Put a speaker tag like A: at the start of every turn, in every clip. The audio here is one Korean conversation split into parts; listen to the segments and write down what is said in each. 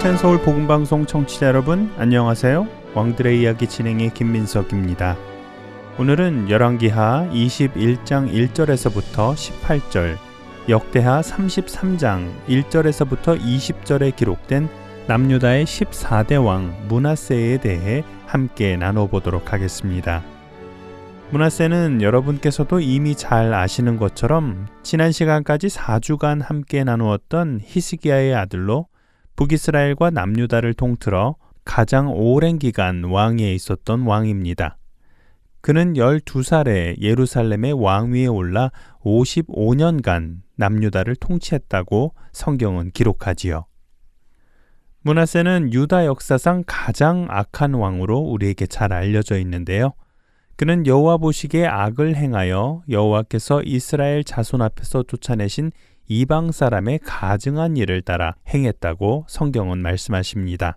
A: 할텐 서울 복음 방송 청취자 여러분 안녕하세요. 왕들의 이야기 진행의 김민석입니다. 오늘은 열왕기하 21장 1절에서부터 18절, 역대하 33장 1절에서부터 20절에 기록된 남유다의 14대 왕 문하세에 대해 함께 나눠보도록 하겠습니다. 문하세는 여러분께서도 이미 잘 아시는 것처럼 지난 시간까지 4주간 함께 나누었던 히스기야의 아들로 북이스라엘과 남유다를 통틀어 가장 오랜 기간 왕위에 있었던 왕입니다. 그는 12살에 예루살렘의 왕위에 올라 55년간 남유다를 통치했다고 성경은 기록하지요. 문하세는 유다 역사상 가장 악한 왕으로 우리에게 잘 알려져 있는데요. 그는 여호와 보시기에 악을 행하여 여호와께서 이스라엘 자손 앞에서 쫓아내신 이방 사람의 가증한 일을 따라 행했다고 성경은 말씀하십니다.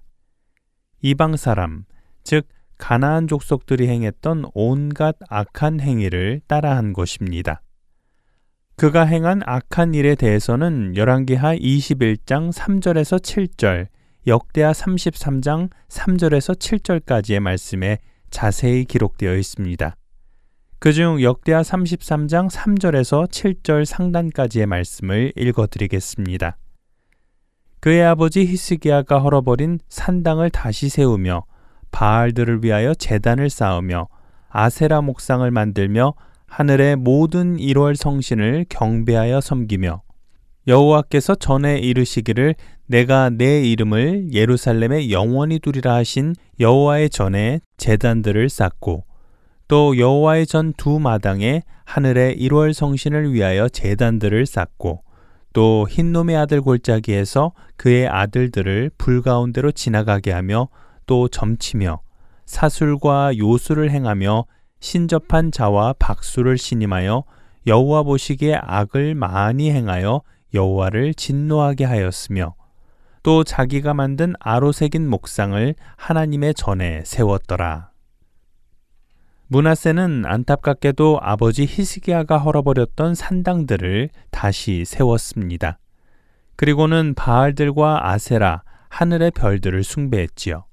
A: 이방 사람, 즉 가나안 족속들이 행했던 온갖 악한 행위를 따라한 것입니다. 그가 행한 악한 일에 대해서는 열왕기하 21장 3절에서 7절, 역대하 33장 3절에서 7절까지의 말씀에 자세히 기록되어 있습니다. 그중 역대하 33장 3절에서 7절 상단까지의 말씀을 읽어 드리겠습니다. 그의 아버지 히스기야가 헐어버린 산당을 다시 세우며 바알들을 위하여 재단을 쌓으며 아세라 목상을 만들며 하늘의 모든 1월 성신을 경배하여 섬기며 여호와께서 전에 이르시기를 내가 내 이름을 예루살렘에 영원히 두리라 하신 여호와의 전에 재단들을 쌓고 또 여호와의 전 두 마당에 하늘의 1월 성신을 위하여 제단들을 쌓고 또 흰놈의 아들 골짜기에서 그의 아들들을 불 가운데로 지나가게 하며 또 점치며 사술과 요술을 행하며 신접한 자와 박수를 신임하여 여호와 보시기에 악을 많이 행하여 여호와를 진노하게 하였으며 또 자기가 만든 아로새긴 목상을 하나님의 전에 세웠더라. 문하세는 안타깝게도 아버지 히스기야가 헐어버렸던 산당들을 다시 세웠습니다. 그리고는 바알들과 아세라, 하늘의 별들을 숭배했지요.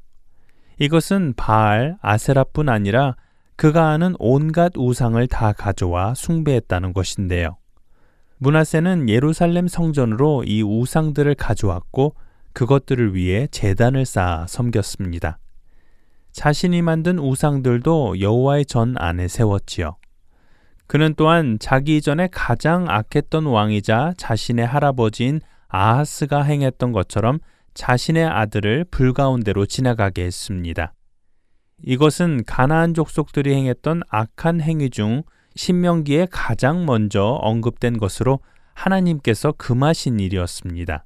A: 이것은 바알, 아세라뿐 아니라 그가 아는 온갖 우상을 다 가져와 숭배했다는 것인데요. 문하세는 예루살렘 성전으로 이 우상들을 가져왔고 그것들을 위해 재단을 쌓아 섬겼습니다. 자신이 만든 우상들도 여호와의 전 안에 세웠지요. 그는 또한 자기 이전에 가장 악했던 왕이자 자신의 할아버지인 아하스가 행했던 것처럼 자신의 아들을 불 가운데로 지나가게 했습니다. 이것은 가나안 족속들이 행했던 악한 행위 중 신명기에 가장 먼저 언급된 것으로 하나님께서 금하신 일이었습니다.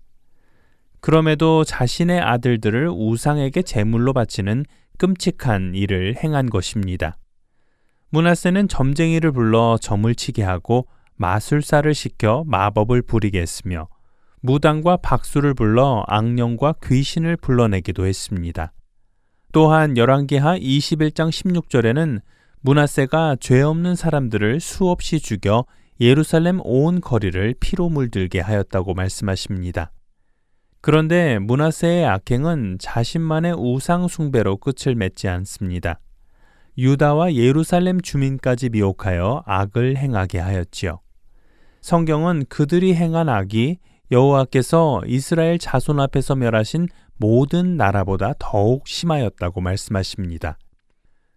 A: 그럼에도 자신의 아들들을 우상에게 제물로 바치는 끔찍한 일을 행한 것입니다. 문하세는 점쟁이를 불러 점을 치게 하고 마술사를 시켜 마법을 부리게 했으며 무당과 박수를 불러 악령과 귀신을 불러내기도 했습니다. 또한 열왕기하 21장 16절에는 문하세가 죄 없는 사람들을 수없이 죽여 예루살렘 온 거리를 피로 물들게 하였다고 말씀하십니다. 그런데 문하세의 악행은 자신만의 우상 숭배로 끝을 맺지 않습니다. 유다와 예루살렘 주민까지 미혹하여 악을 행하게 하였지요. 성경은 그들이 행한 악이 여호와께서 이스라엘 자손 앞에서 멸하신 모든 나라보다 더욱 심하였다고 말씀하십니다.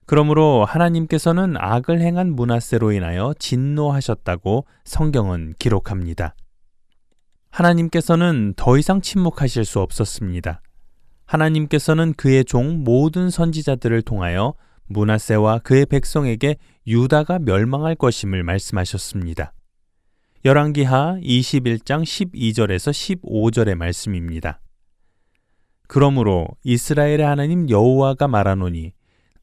A: 그러므로 하나님께서는 악을 행한 문하세로 인하여 진노하셨다고 성경은 기록합니다. 하나님께서는 더 이상 침묵하실 수 없었습니다. 하나님께서는 그의 종 모든 선지자들을 통하여 문하세와 그의 백성에게 유다가 멸망할 것임을 말씀하셨습니다. 열왕기하 21장 12절에서 15절의 말씀입니다. 그러므로 이스라엘의 하나님 여호와가 말하노니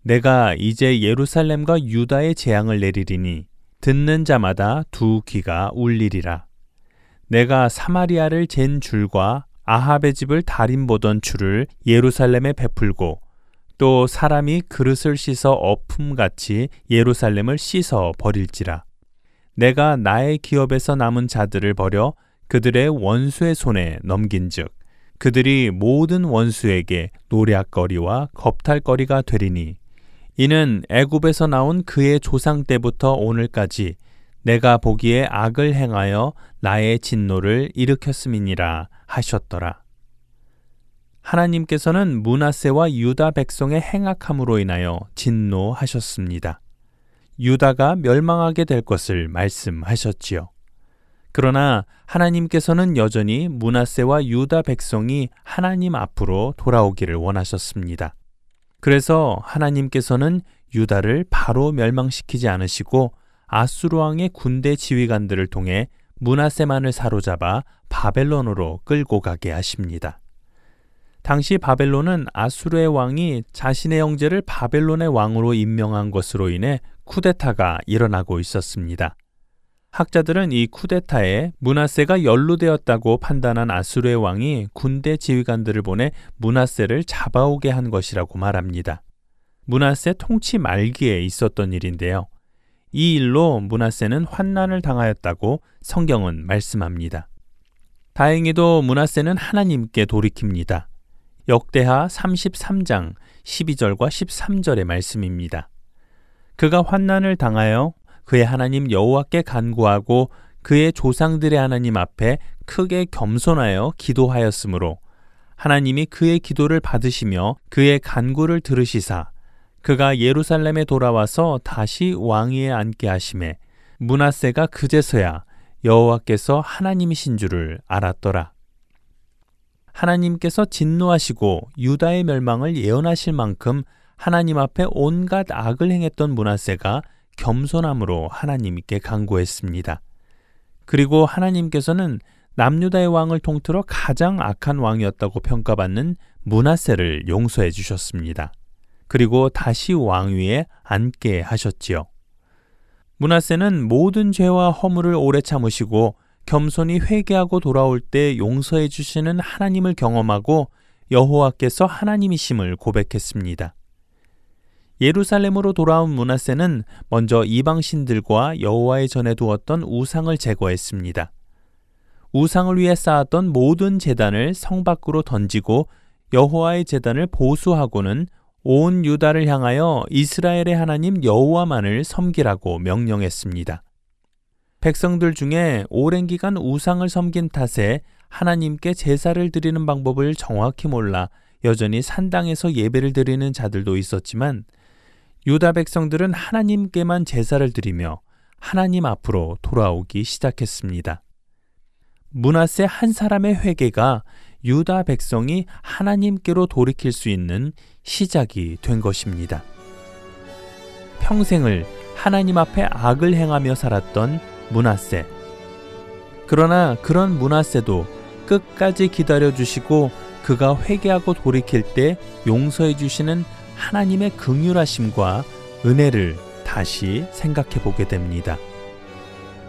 A: 내가 이제 예루살렘과 유다의 재앙을 내리리니 듣는 자마다 두 귀가 울리리라. 내가 사마리아를 잰 줄과 아합의 집을 달인 보던 줄을 예루살렘에 베풀고 또 사람이 그릇을 씻어 어품같이 예루살렘을 씻어 버릴지라. 내가 나의 기업에서 남은 자들을 버려 그들의 원수의 손에 넘긴즉 그들이 모든 원수에게 노략거리와 겁탈거리가 되리니 이는 애굽에서 나온 그의 조상 때부터 오늘까지 내가 보기에 악을 행하여 나의 진노를 일으켰음이니라 하셨더라. 하나님께서는 문하세와 유다 백성의 행악함으로 인하여 진노하셨습니다. 유다가 멸망하게 될 것을 말씀하셨지요. 그러나 하나님께서는 여전히 문하세와 유다 백성이 하나님 앞으로 돌아오기를 원하셨습니다. 그래서 하나님께서는 유다를 바로 멸망시키지 않으시고 아수르 왕의 군대 지휘관들을 통해 문하세만을 사로잡아 바벨론으로 끌고 가게 하십니다. 당시 바벨론은 아수르의 왕이 자신의 형제를 바벨론의 왕으로 임명한 것으로 인해 쿠데타가 일어나고 있었습니다. 학자들은 이 쿠데타에 문하세가 연루되었다고 판단한 아수르의 왕이 군대 지휘관들을 보내 문하세를 잡아오게 한 것이라고 말합니다. 문하세 통치 말기에 있었던 일인데요. 이 일로 문하세는 환난을 당하였다고 성경은 말씀합니다. 다행히도 문하세는 하나님께 돌이킵니다. 역대하 33장 12절과 13절의 말씀입니다. 그가 환난을 당하여 그의 하나님 여호와께 간구하고 그의 조상들의 하나님 앞에 크게 겸손하여 기도하였으므로 하나님이 그의 기도를 받으시며 그의 간구를 들으시사 그가 예루살렘에 돌아와서 다시 왕위에 앉게 하심에 문하세가 그제서야 여호와께서 하나님이신 줄을 알았더라. 하나님께서 진노하시고 유다의 멸망을 예언하실 만큼 하나님 앞에 온갖 악을 행했던 문하세가 겸손함으로 하나님께 간구했습니다. 그리고 하나님께서는 남유다의 왕을 통틀어 가장 악한 왕이었다고 평가받는 문하세를 용서해 주셨습니다. 그리고 다시 왕위에 앉게 하셨지요. 문하세는 모든 죄와 허물을 오래 참으시고 겸손히 회개하고 돌아올 때 용서해 주시는 하나님을 경험하고 여호와께서 하나님이심을 고백했습니다. 예루살렘으로 돌아온 문하세는 먼저 이방 신들과 여호와의 전에 두었던 우상을 제거했습니다. 우상을 위해 쌓았던 모든 재단을 성 밖으로 던지고 여호와의 재단을 보수하고는 온 유다를 향하여 이스라엘의 하나님 여호와만을 섬기라고 명령했습니다. 백성들 중에 오랜 기간 우상을 섬긴 탓에 하나님께 제사를 드리는 방법을 정확히 몰라 여전히 산당에서 예배를 드리는 자들도 있었지만 유다 백성들은 하나님께만 제사를 드리며 하나님 앞으로 돌아오기 시작했습니다. 문하세 한 사람의 회개가 유다 백성이 하나님께로 돌이킬 수 있는 시작이 된 것입니다. 평생을 하나님 앞에 악을 행하며 살았던 문하세. 그러나 그런 문하세도 끝까지 기다려 주시고 그가 회개하고 돌이킬 때 용서해 주시는 하나님의 긍휼하심과 은혜를 다시 생각해 보게 됩니다.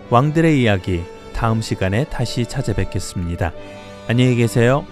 A: 왕들의 이야기 다음 시간에 다시 찾아뵙겠습니다. 안녕히 계세요.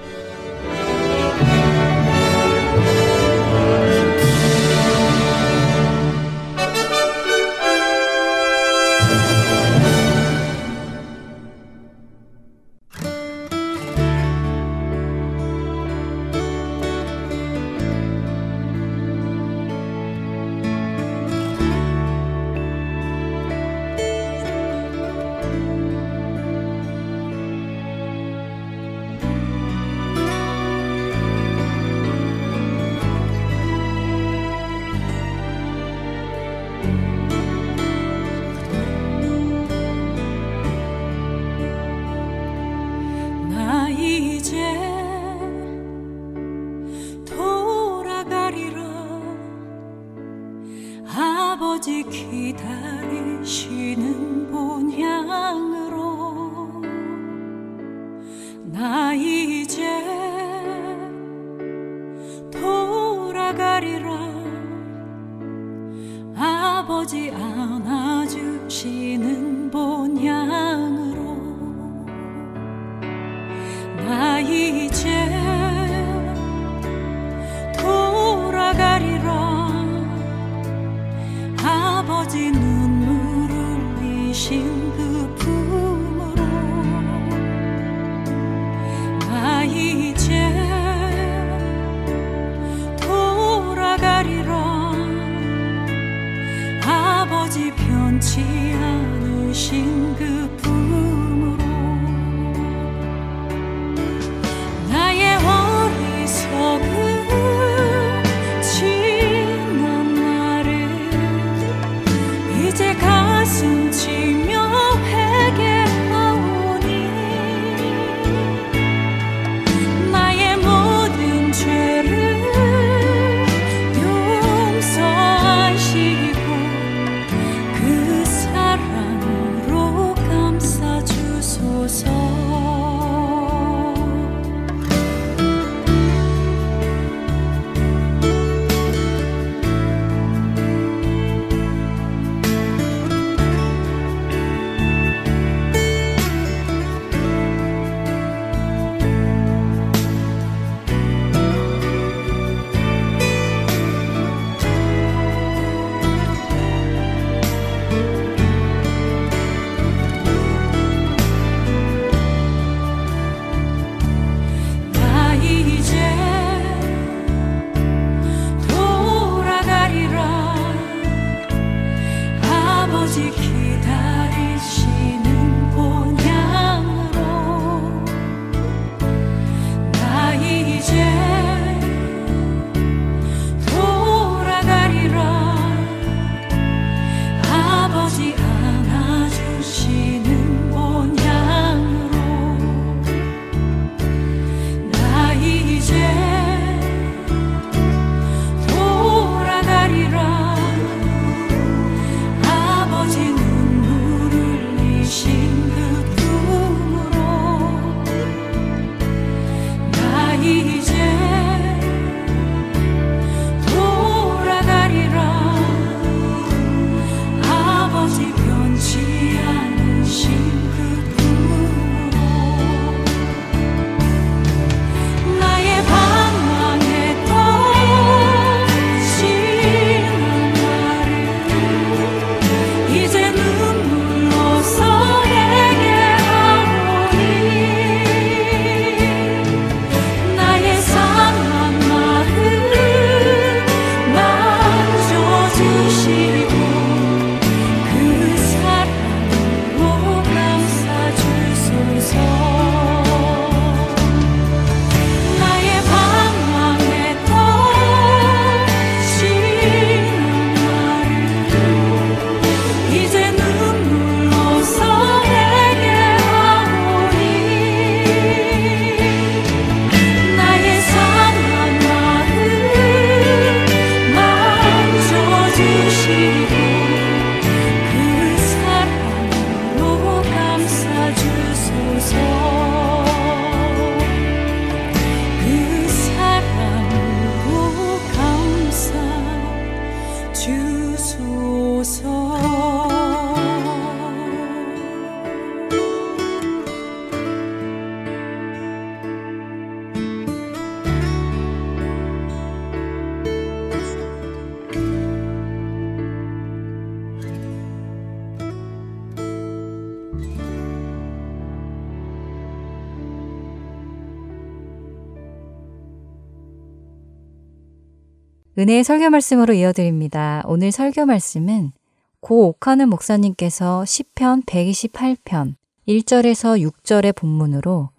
B: 은혜의 설교 말씀으로 이어드립니다. 오늘 설교 말씀은 고 옥하는 목사님께서 시편 128편 1절에서 6절의 본문으로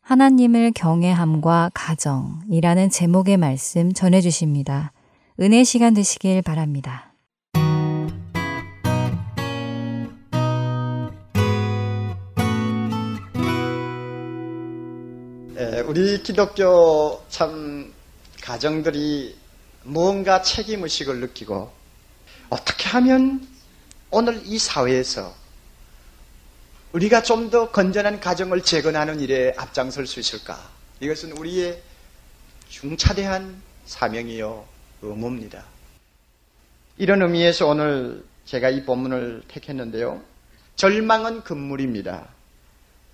B: 하나님을 경외함과 가정이라는 제목의 말씀 전해 주십니다. 은혜 시간 되시길 바랍니다.
C: 에, 우리 기독교 참 가정들이 무언가 책임의식을 느끼고 어떻게 하면 오늘 이 사회에서 우리가 좀 더 건전한 가정을 재건하는 일에 앞장설 수 있을까? 이것은 우리의 중차대한 사명이요 의무입니다. 이런 의미에서 오늘 제가 이 본문을 택했는데요. 절망은 금물입니다.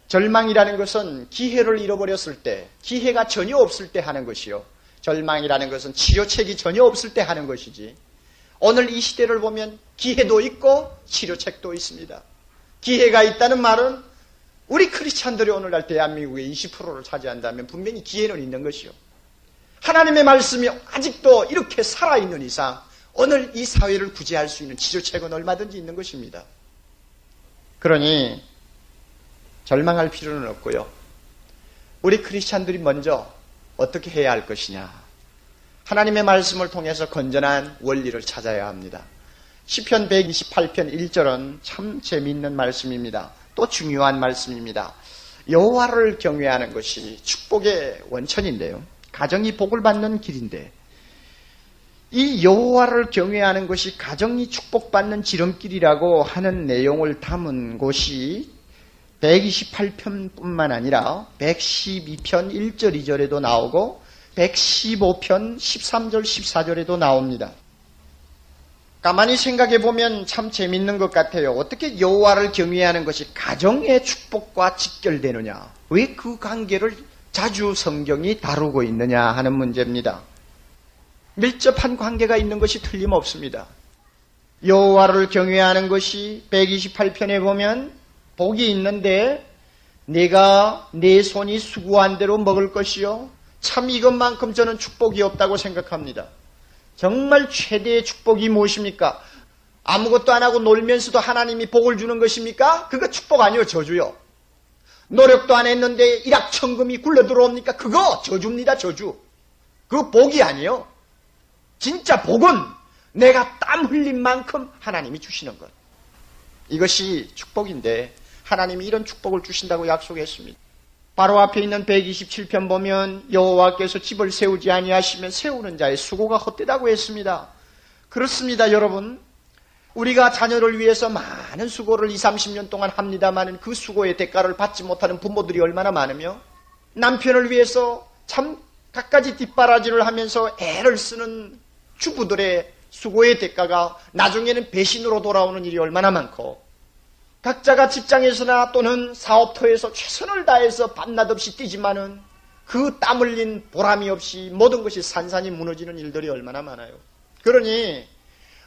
C: 절망이라는 것은 기회를 잃어버렸을 때, 기회가 전혀 없을 때 하는 것이요. 절망이라는 것은 치료책이 전혀 없을 때 하는 것이지. 오늘 이 시대를 보면 기회도 있고 치료책도 있습니다. 기회가 있다는 말은 우리 크리스찬들이 오늘날 대한민국의 20%를 차지한다면 분명히 기회는 있는 것이요. 하나님의 말씀이 아직도 이렇게 살아있는 이상 오늘 이 사회를 구제할 수 있는 치료책은 얼마든지 있는 것입니다. 그러니 절망할 필요는 없고요. 우리 크리스찬들이 먼저 어떻게 해야 할 것이냐. 하나님의 말씀을 통해서 건전한 원리를 찾아야 합니다. 시편 128편 1절은 참 재미있는 말씀입니다. 또 중요한 말씀입니다. 여호와를 경외하는 것이 축복의 원천인데요. 가정이 복을 받는 길인데 이 여호와를 경외하는 것이 가정이 축복받는 지름길이라고 하는 내용을 담은 곳이 128편뿐만 아니라 112편 1절 2절에도 나오고 115편 13절 14절에도 나옵니다. 가만히 생각해 보면 참 재밌는 것 같아요. 어떻게 여호와를 경외하는 것이 가정의 축복과 직결되느냐? 왜 그 관계를 자주 성경이 다루고 있느냐 하는 문제입니다. 밀접한 관계가 있는 것이 틀림없습니다. 여호와를 경외하는 것이 128편에 보면 복이 있는데 내가 내 손이 수고한 대로 먹을 것이요 참 이것만큼 저는 축복이 없다고 생각합니다. 정말 최대의 축복이 무엇입니까? 아무것도 안 하고 놀면서도 하나님이 복을 주는 것입니까? 그거 축복 아니요 저주요. 노력도 안 했는데 일확천금이 굴러 들어옵니까? 그거 저주입니다 저주. 그 복이 아니요. 진짜 복은 내가 땀 흘린 만큼 하나님이 주시는 것. 이것이 축복인데 하나님이 이런 축복을 주신다고 약속했습니다. 바로 앞에 있는 127편 보면 여호와께서 집을 세우지 아니하시면 세우는 자의 수고가 헛되다고 했습니다. 그렇습니다, 여러분. 우리가 자녀를 위해서 많은 수고를 2, 30년 동안 합니다만 그 수고의 대가를 받지 못하는 부모들이 얼마나 많으며 남편을 위해서 참 갖가지 뒷바라지를 하면서 애를 쓰는 주부들의 수고의 대가가 나중에는 배신으로 돌아오는 일이 얼마나 많고 각자가 직장에서나 또는 사업터에서 최선을 다해서 밤낮 없이 뛰지만은 그 땀 흘린 보람이 없이 모든 것이 산산이 무너지는 일들이 얼마나 많아요. 그러니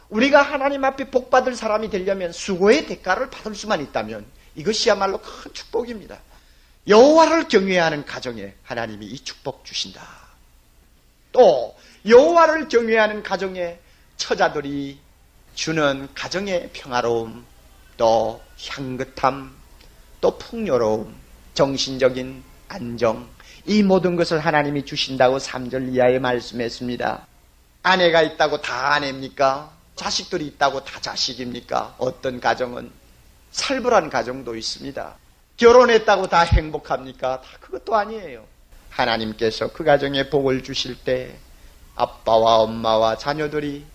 C: 우리가 하나님 앞에 복 받을 사람이 되려면 수고의 대가를 받을 수만 있다면 이것이야말로 큰 축복입니다. 여호와를 경외하는 가정에 하나님이 이 축복 주신다. 또 여호와를 경외하는 가정에 처자들이 주는 가정의 평화로움, 또 향긋함, 또 풍요로움, 정신적인 안정, 이 모든 것을 하나님이 주신다고 3절 이하에 말씀했습니다. 아내가 있다고 다 아내입니까? 자식들이 있다고 다 자식입니까? 어떤 가정은 살벌한 가정도 있습니다. 결혼했다고 다 행복합니까? 다 그것도 아니에요. 하나님께서 그 가정에 복을 주실 때 아빠와 엄마와 자녀들이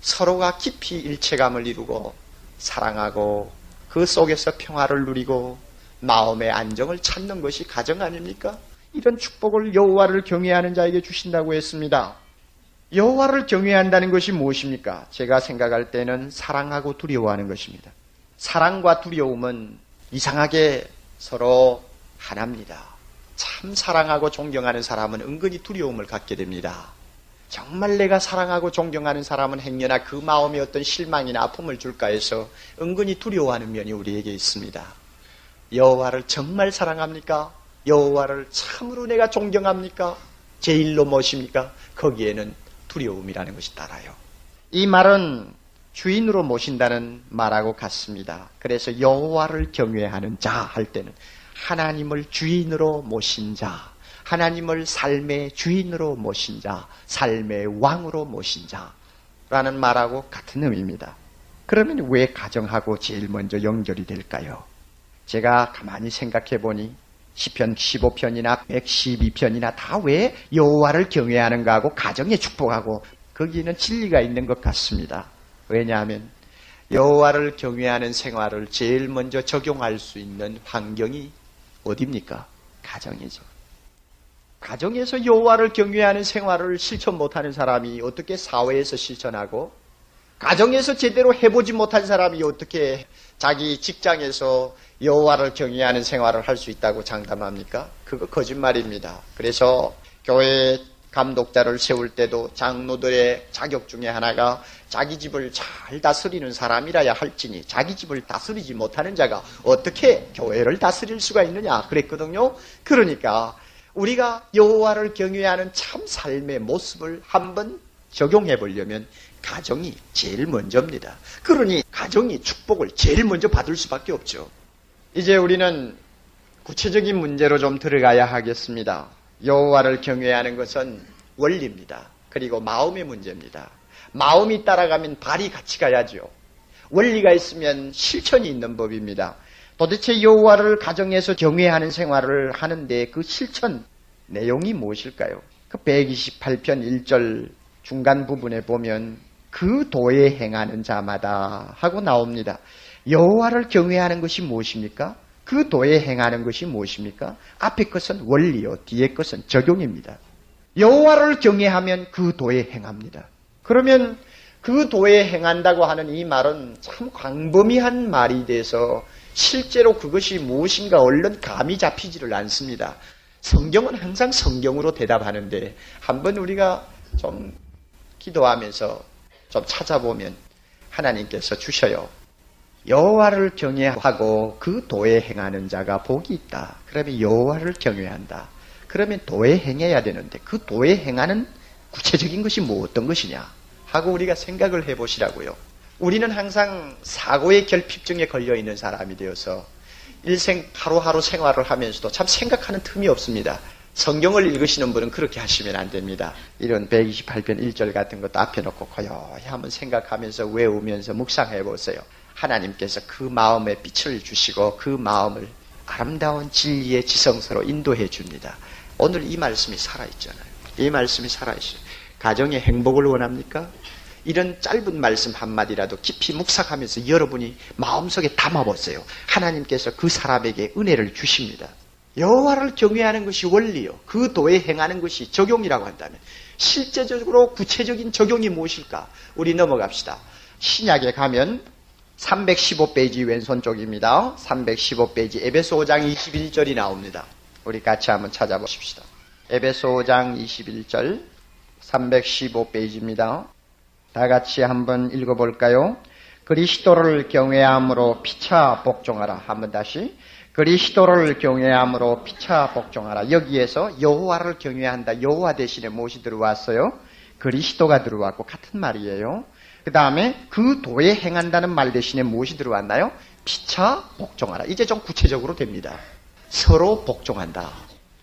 C: 서로가 깊이 일체감을 이루고 사랑하고 그 속에서 평화를 누리고 마음의 안정을 찾는 것이 가정 아닙니까? 이런 축복을 여호와를 경외하는 자에게 주신다고 했습니다. 여호와를 경외한다는 것이 무엇입니까? 제가 생각할 때는 사랑하고 두려워하는 것입니다. 사랑과 두려움은 이상하게 서로 하나입니다. 참 사랑하고 존경하는 사람은 은근히 두려움을 갖게 됩니다. 정말 내가 사랑하고 존경하는 사람은 행여나 그 마음에 어떤 실망이나 아픔을 줄까 해서 은근히 두려워하는 면이 우리에게 있습니다. 여호와를 정말 사랑합니까? 여호와를 참으로 내가 존경합니까? 제일로 모십니까? 거기에는 두려움이라는 것이 따라요. 이 말은 주인으로 모신다는 말하고 같습니다. 그래서 여호와를 경외하는 자 할 때는 하나님을 주인으로 모신 자, 하나님을 삶의 주인으로 모신 자, 삶의 왕으로 모신 자라는 말하고 같은 의미입니다. 그러면 왜 가정하고 제일 먼저 연결이 될까요? 제가 가만히 생각해 보니 시편 15편이나 112편이나 다 왜 여호와를 경외하는가 하고 가정에 축복하고 거기는 진리가 있는 것 같습니다. 왜냐하면 여호와를 경외하는 생활을 제일 먼저 적용할 수 있는 환경이 어디입니까? 가정이죠. 가정에서 여호와를 경외하는 생활을 실천 못하는 사람이 어떻게 사회에서 실천하고 가정에서 제대로 해보지 못한 사람이 어떻게 자기 직장에서 여호와를 경외하는 생활을 할 수 있다고 장담합니까? 그거 거짓말입니다. 그래서 교회 감독자를 세울 때도 장로들의 자격 중에 하나가 자기 집을 잘 다스리는 사람이라야 할지니 자기 집을 다스리지 못하는 자가 어떻게 교회를 다스릴 수가 있느냐 그랬거든요. 그러니까 우리가 여호와를 경외하는 참 삶의 모습을 한번 적용해 보려면 가정이 제일 먼저입니다. 그러니 가정이 축복을 제일 먼저 받을 수밖에 없죠. 이제 우리는 구체적인 문제로 좀 들어가야 하겠습니다. 여호와를 경외하는 것은 원리입니다. 그리고 마음의 문제입니다. 마음이 따라가면 발이 같이 가야죠. 원리가 있으면 실천이 있는 법입니다. 도대체 여호와를 가정에서 경외하는 생활을 하는데 그 실천 내용이 무엇일까요? 그 128편 1절 중간 부분에 보면 그 도에 행하는 자마다 하고 나옵니다. 여호와를 경외하는 것이 무엇입니까? 그 도에 행하는 것이 무엇입니까? 앞에 것은 원리요, 뒤에 것은 적용입니다. 여호와를 경외하면 그 도에 행합니다. 그러면 그 도에 행한다고 하는 이 말은 참 광범위한 말이 돼서 실제로 그것이 무엇인가 얼른 감이 잡히지를 않습니다. 성경은 항상 성경으로 대답하는데 한번 우리가 좀 기도하면서 좀 찾아보면 하나님께서 주셔요. 여호와를 경외하고 그 도에 행하는 자가 복이 있다. 그러면 여호와를 경외한다. 그러면 도에 행해야 되는데 그 도에 행하는 구체적인 것이 뭐 어떤 것이냐 하고 우리가 생각을 해보시라고요. 우리는 항상 사고의 결핍증에 걸려 있는 사람이 되어서 일생 하루하루 생활을 하면서도 참 생각하는 틈이 없습니다. 성경을 읽으시는 분은 그렇게 하시면 안 됩니다. 이런 128편 1절 같은 것도 앞에 놓고 고요히 한번 생각하면서 외우면서 묵상해 보세요. 하나님께서 그 마음에 빛을 주시고 그 마음을 아름다운 진리의 지성서로 인도해 줍니다. 오늘 이 말씀이 살아있잖아요. 이 말씀이 살아있어요. 가정의 행복을 원합니까? 이런 짧은 말씀 한마디라도 깊이 묵상하면서 여러분이 마음속에 담아보세요. 하나님께서 그 사람에게 은혜를 주십니다. 여호와를 경외하는 것이 원리요. 그 도에 행하는 것이 적용이라고 한다면 실제적으로 구체적인 적용이 무엇일까? 우리 넘어갑시다. 신약에 가면 315페이지 왼손 쪽입니다. 315페이지 에베소 5장 21절이 나옵니다. 우리 같이 한번 찾아보십시다. 에베소 5장 21절 315페이지입니다. 다 같이 한번 읽어볼까요? 그리스도를 경외함으로 피차 복종하라. 한번 다시. 그리스도를 경외함으로 피차 복종하라. 여기에서 여호와를 경외한다. 여호와 대신에 무엇이 들어왔어요? 그리스도가 들어왔고 같은 말이에요. 그 다음에 그 도에 행한다는 말 대신에 무엇이 들어왔나요? 피차 복종하라. 이제 좀 구체적으로 됩니다. 서로 복종한다.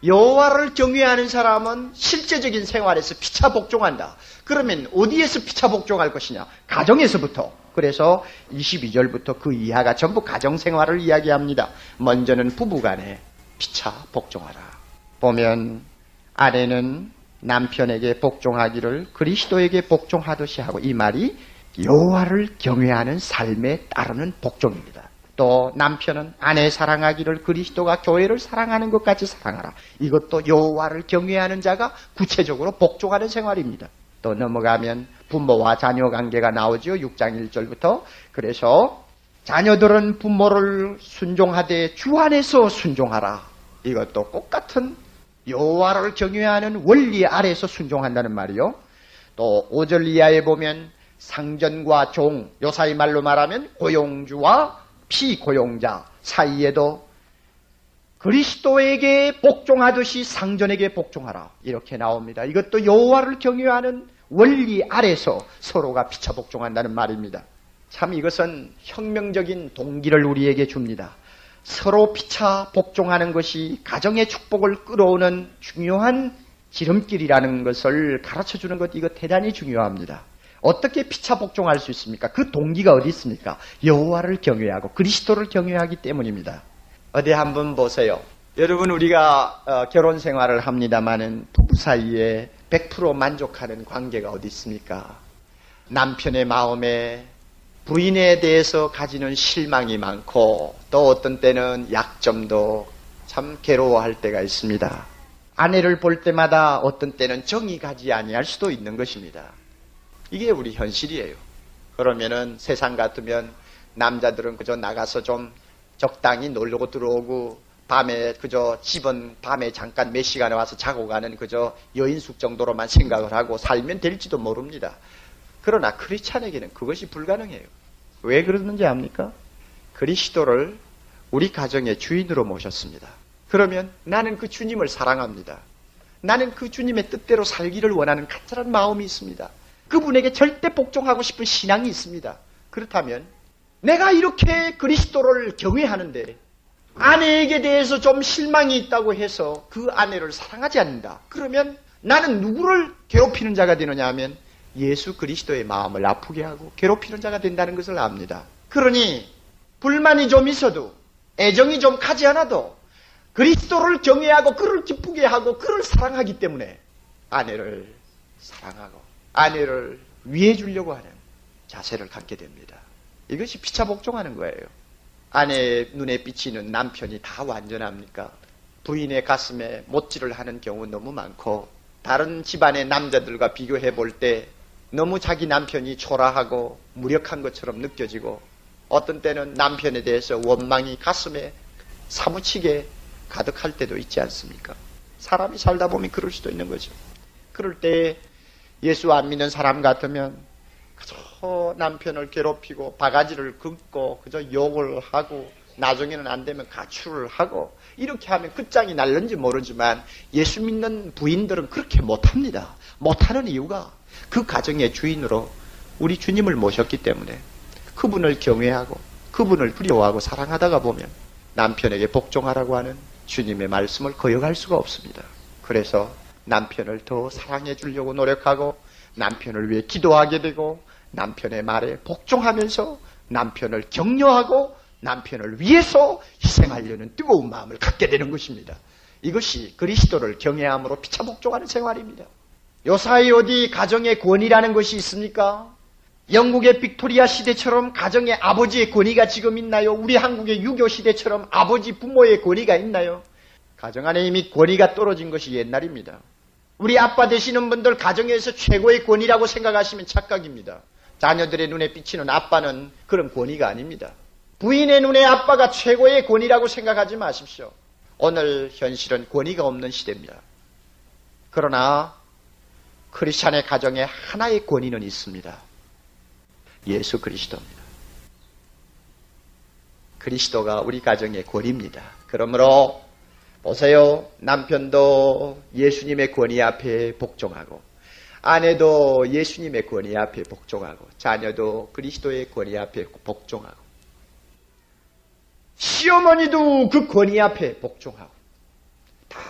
C: 여호와를 경외하는 사람은 실제적인 생활에서 피차 복종한다. 그러면 어디에서 피차 복종할 것이냐? 가정에서부터. 그래서 22절부터 그 이하가 전부 가정 생활을 이야기합니다. 먼저는 부부간에 피차 복종하라. 보면 아내는 남편에게 복종하기를 그리스도에게 복종하듯이 하고 이 말이 여호와를 경외하는 삶에 따르는 복종입니다. 또 남편은 아내 사랑하기를 그리스도가 교회를 사랑하는 것 같이 사랑하라. 이것도 여호와를 경외하는 자가 구체적으로 복종하는 생활입니다. 또 넘어가면 부모와 자녀 관계가 나오죠. 6장 1절부터. 그래서 자녀들은 부모를 순종하되 주 안에서 순종하라. 이것도 똑같은 여호와를 경외하는 원리 아래에서 순종한다는 말이요. 또 5절 이하에 보면 상전과 종, 요사이 말로 말하면 고용주와 피고용자 사이에도 그리스도에게 복종하듯이 상전에게 복종하라 이렇게 나옵니다. 이것도 여호와를 경외하는 원리 아래서 서로가 피차 복종한다는 말입니다. 참 이것은 혁명적인 동기를 우리에게 줍니다. 서로 피차 복종하는 것이 가정의 축복을 끌어오는 중요한 지름길이라는 것을 가르쳐 주는 것 이거 대단히 중요합니다. 어떻게 피차 복종할 수 있습니까? 그 동기가 어디 있습니까? 여호와를 경외하고 그리스도를 경외하기 때문입니다. 어디 한번 보세요. 여러분 우리가 어, 결혼 생활을 합니다마는 부부 사이에 100% 만족하는 관계가 어디 있습니까? 남편의 마음에 부인에 대해서 가지는 실망이 많고 또 어떤 때는 약점도 참 괴로워할 때가 있습니다. 아내를 볼 때마다 어떤 때는 정이 가지 아니할 수도 있는 것입니다. 이게 우리 현실이에요. 그러면은 세상 같으면 남자들은 그저 나가서 좀 적당히 놀고 들어오고 밤에 그저 집은 밤에 잠깐 몇 시간에 와서 자고 가는 그저 여인숙 정도로만 생각을 하고 살면 될지도 모릅니다. 그러나 크리스찬에게는 그것이 불가능해요. 왜 그러는지 압니까? 그리스도를 우리 가정의 주인으로 모셨습니다. 그러면 나는 그 주님을 사랑합니다. 나는 그 주님의 뜻대로 살기를 원하는 간절한 마음이 있습니다. 그분에게 절대 복종하고 싶은 신앙이 있습니다. 그렇다면 내가 이렇게 그리스도를 경외하는데 아내에게 대해서 좀 실망이 있다고 해서 그 아내를 사랑하지 않는다. 그러면 나는 누구를 괴롭히는 자가 되느냐 하면 예수 그리스도의 마음을 아프게 하고 괴롭히는 자가 된다는 것을 압니다. 그러니 불만이 좀 있어도 애정이 좀 가지 않아도 그리스도를 경외하고 그를 기쁘게 하고 그를 사랑하기 때문에 아내를 사랑하고 아내를 위해 주려고 하는 자세를 갖게 됩니다. 이것이 피차 복종하는 거예요. 아내의 눈에 비치는 남편이 다 완전합니까? 부인의 가슴에 못질을 하는 경우 너무 많고 다른 집안의 남자들과 비교해 볼 때 너무 자기 남편이 초라하고 무력한 것처럼 느껴지고 어떤 때는 남편에 대해서 원망이 가슴에 사무치게 가득할 때도 있지 않습니까? 사람이 살다 보면 그럴 수도 있는 거죠. 그럴 때 예수 안 믿는 사람 같으면 그저 남편을 괴롭히고 바가지를 긁고 그저 욕을 하고 나중에는 안 되면 가출을 하고 이렇게 하면 끝장이 날는지 모르지만 예수 믿는 부인들은 그렇게 못합니다. 못하는 이유가 그 가정의 주인으로 우리 주님을 모셨기 때문에 그분을 경외하고 그분을 두려워하고 사랑하다가 보면 남편에게 복종하라고 하는 주님의 말씀을 거역할 수가 없습니다. 그래서 남편을 더 사랑해 주려고 노력하고 남편을 위해 기도하게 되고 남편의 말에 복종하면서 남편을 격려하고 남편을 위해서 희생하려는 뜨거운 마음을 갖게 되는 것입니다. 이것이 그리스도를 경외함으로 피차 복종하는 생활입니다. 요사이 어디 가정의 권위라는 것이 있습니까? 영국의 빅토리아 시대처럼 가정의 아버지의 권위가 지금 있나요? 우리 한국의 유교 시대처럼 아버지 부모의 권위가 있나요? 가정 안에 이미 권위가 떨어진 것이 옛날입니다. 우리 아빠 되시는 분들 가정에서 최고의 권위라고 생각하시면 착각입니다. 자녀들의 눈에 비치는 아빠는 그런 권위가 아닙니다. 부인의 눈에 아빠가 최고의 권위라고 생각하지 마십시오. 오늘 현실은 권위가 없는 시대입니다. 그러나 크리스찬의 가정에 하나의 권위는 있습니다. 예수 그리스도입니다. 그리스도가 우리 가정의 권위입니다. 그러므로 보세요. 남편도 예수님의 권위 앞에 복종하고 아내도 예수님의 권위 앞에 복종하고 자녀도 그리스도의 권위 앞에 복종하고 시어머니도 그 권위 앞에 복종하고 다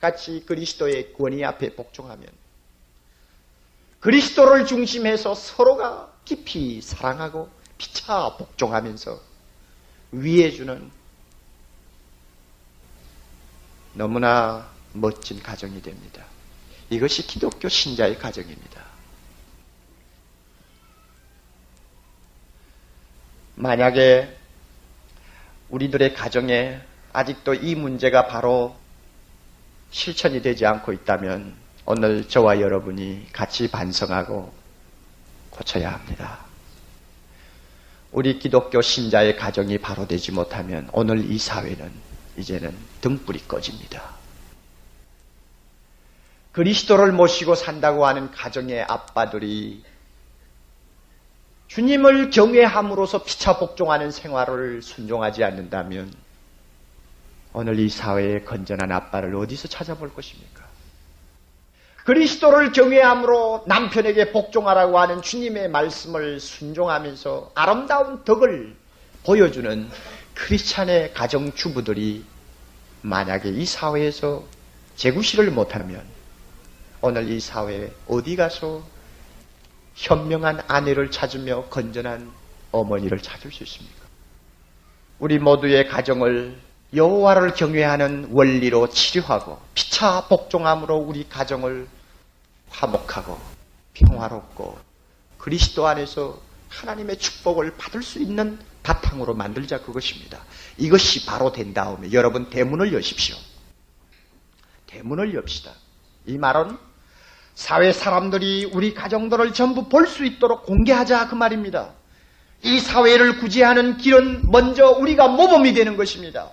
C: 같이 그리스도의 권위 앞에 복종하면 그리스도를 중심해서 서로가 깊이 사랑하고 피차 복종하면서 위해주는 너무나 멋진 가정이 됩니다. 이것이 기독교 신자의 가정입니다. 만약에 우리들의 가정에 아직도 이 문제가 바로 실천이 되지 않고 있다면 오늘 저와 여러분이 같이 반성하고 고쳐야 합니다. 우리 기독교 신자의 가정이 바로 되지 못하면 오늘 이 사회는 이제는 등불이 꺼집니다. 그리스도를 모시고 산다고 하는 가정의 아빠들이 주님을 경외함으로써 피차 복종하는 생활을 순종하지 않는다면 오늘 이 사회의 건전한 아빠를 어디서 찾아볼 것입니까? 그리스도를 경외함으로 남편에게 복종하라고 하는 주님의 말씀을 순종하면서 아름다운 덕을 보여주는 크리스찬의 가정주부들이 만약에 이 사회에서 재구실을 못하면 오늘 이 사회에 어디 가서 현명한 아내를 찾으며 건전한 어머니를 찾을 수 있습니까? 우리 모두의 가정을 여호와를 경외하는 원리로 치료하고 피차 복종함으로 우리 가정을 화목하고 평화롭고 그리스도 안에서 하나님의 축복을 받을 수 있는 바탕으로 만들자 그것입니다. 이것이 바로 된 다음에 여러분 대문을 여십시오. 대문을 엽시다. 이 말은 사회 사람들이 우리 가정들을 전부 볼 수 있도록 공개하자 그 말입니다. 이 사회를 구제하는 길은 먼저 우리가 모범이 되는 것입니다.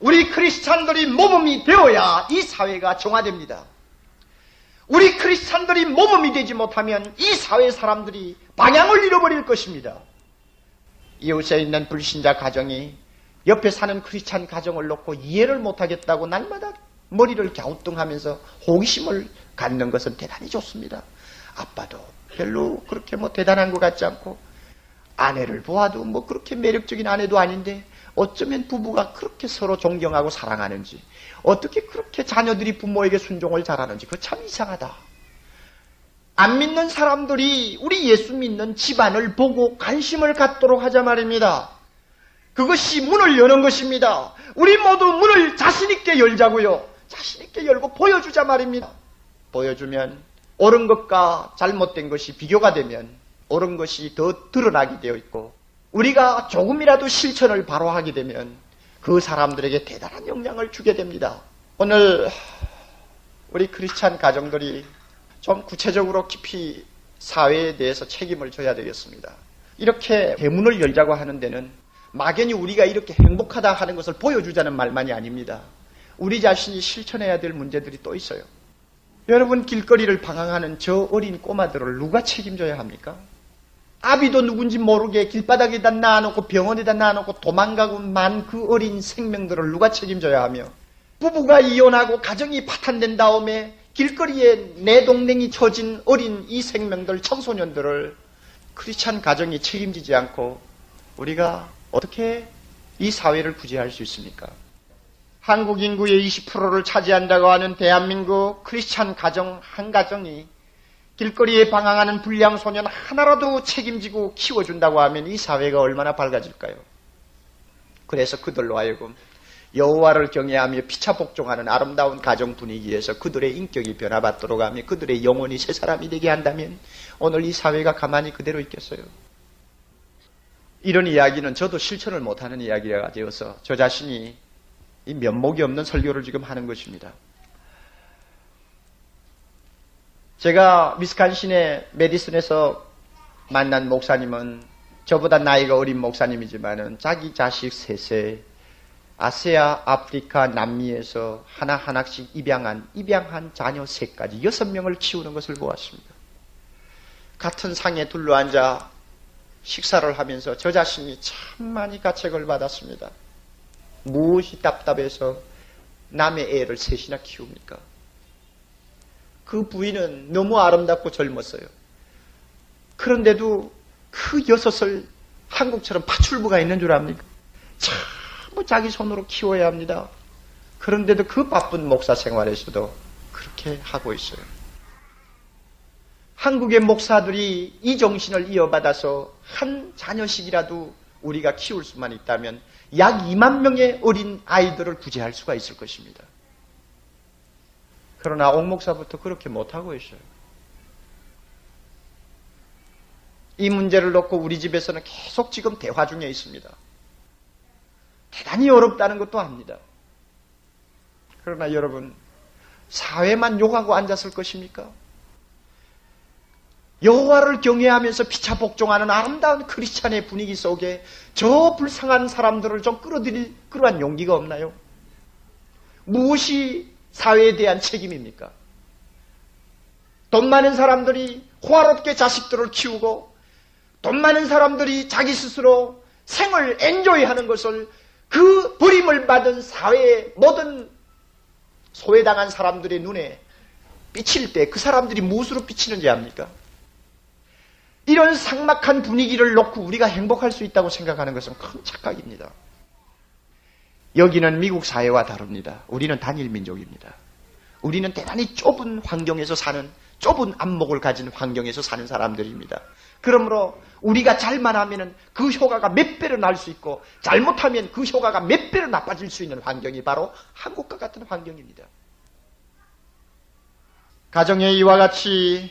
C: 우리 크리스찬들이 모범이 되어야 이 사회가 정화됩니다. 우리 크리스찬들이 모범이 되지 못하면 이 사회 사람들이 방향을 잃어버릴 것입니다. 이웃에 있는 불신자 가정이 옆에 사는 크리스찬 가정을 놓고 이해를 못하겠다고 날마다 머리를 갸우뚱하면서 호기심을 갖는 것은 대단히 좋습니다. 아빠도 별로 그렇게 뭐 대단한 것 같지 않고 아내를 보아도 뭐 그렇게 매력적인 아내도 아닌데 어쩌면 부부가 그렇게 서로 존경하고 사랑하는지 어떻게 그렇게 자녀들이 부모에게 순종을 잘하는지 그거 참 이상하다. 안 믿는 사람들이 우리 예수 믿는 집안을 보고 관심을 갖도록 하자 말입니다. 그것이 문을 여는 것입니다. 우리 모두 문을 자신있게 열자고요. 자신 있게 열고 보여주자 말입니다. 보여주면 옳은 것과 잘못된 것이 비교가 되면 옳은 것이 더 드러나게 되어 있고 우리가 조금이라도 실천을 바로 하게 되면 그 사람들에게 대단한 영향을 주게 됩니다. 오늘 우리 크리스찬 가정들이 좀 구체적으로 깊이 사회에 대해서 책임을 져야 되겠습니다. 이렇게 대문을 열자고 하는 데는 막연히 우리가 이렇게 행복하다 하는 것을 보여주자는 말만이 아닙니다. 우리 자신이 실천해야 될 문제들이 또 있어요. 여러분 길거리를 방황하는 저 어린 꼬마들을 누가 책임져야 합니까? 아비도 누군지 모르게 길바닥에다 놔놓고 병원에다 놔놓고 도망가고 만 그 어린 생명들을 누가 책임져야 하며 부부가 이혼하고 가정이 파탄된 다음에 길거리에 내 동댕이 쳐진 어린 이 생명들 청소년들을 크리스찬 가정이 책임지지 않고 우리가 어떻게 이 사회를 구제할 수 있습니까? 한국 인구의 20%를 차지한다고 하는 대한민국 크리스찬 가정 한 가정이 길거리에 방황하는 불량 소년 하나라도 책임지고 키워준다고 하면 이 사회가 얼마나 밝아질까요? 그래서 그들로 하여금 여호와를 경외하며 피차 복종하는 아름다운 가정 분위기에서 그들의 인격이 변화받도록 하며 그들의 영혼이 새 사람이 되게 한다면 오늘 이 사회가 가만히 그대로 있겠어요? 이런 이야기는 저도 실천을 못하는 이야기가 되어서 저 자신이 이 면목이 없는 설교를 지금 하는 것입니다. 제가 위스칸신의 메디슨에서 만난 목사님은 저보다 나이가 어린 목사님이지만은 자기 자식 셋에 아세아, 아프리카, 남미에서 하나하나씩 입양한, 입양한 자녀 셋까지 여섯 명을 키우는 것을 보았습니다. 같은 상에 둘러앉아 식사를 하면서 저 자신이 참 많이 가책을 받았습니다. 무엇이 답답해서 남의 애를 셋이나 키웁니까? 그 부인은 너무 아름답고 젊었어요. 그런데도 그 여섯을 한국처럼 파출부가 있는 줄 압니까? 전부 자기 손으로 키워야 합니다. 그런데도 그 바쁜 목사 생활에서도 그렇게 하고 있어요. 한국의 목사들이 이 정신을 이어받아서 한 자녀씩이라도 우리가 키울 수만 있다면 약 2만 명의 어린 아이들을 구제할 수가 있을 것입니다. 그러나 옥 목사부터 그렇게 못하고 있어요. 이 문제를 놓고 우리 집에서는 계속 지금 대화 중에 있습니다. 대단히 어렵다는 것도 압니다. 그러나 여러분, 사회만 욕하고 앉았을 것입니까? 여호와를 경외하면서 피차 복종하는 아름다운 크리스찬의 분위기 속에 저 불쌍한 사람들을 좀 끌어들일 그러한 용기가 없나요? 무엇이 사회에 대한 책임입니까? 돈 많은 사람들이 호화롭게 자식들을 키우고 돈 많은 사람들이 자기 스스로 생을 엔조이하는 것을 그 버림을 받은 사회의 모든 소외당한 사람들의 눈에 비칠 때 그 사람들이 무엇으로 비치는지 압니까? 이런 삭막한 분위기를 놓고 우리가 행복할 수 있다고 생각하는 것은 큰 착각입니다. 여기는 미국 사회와 다릅니다. 우리는 단일 민족입니다. 우리는 대단히 좁은 환경에서 사는 좁은 안목을 가진 환경에서 사는 사람들입니다. 그러므로 우리가 잘만 하면 그 효과가 몇 배로 날 수 있고 잘못하면 그 효과가 몇 배로 나빠질 수 있는 환경이 바로 한국과 같은 환경입니다. 가정에 이와 같이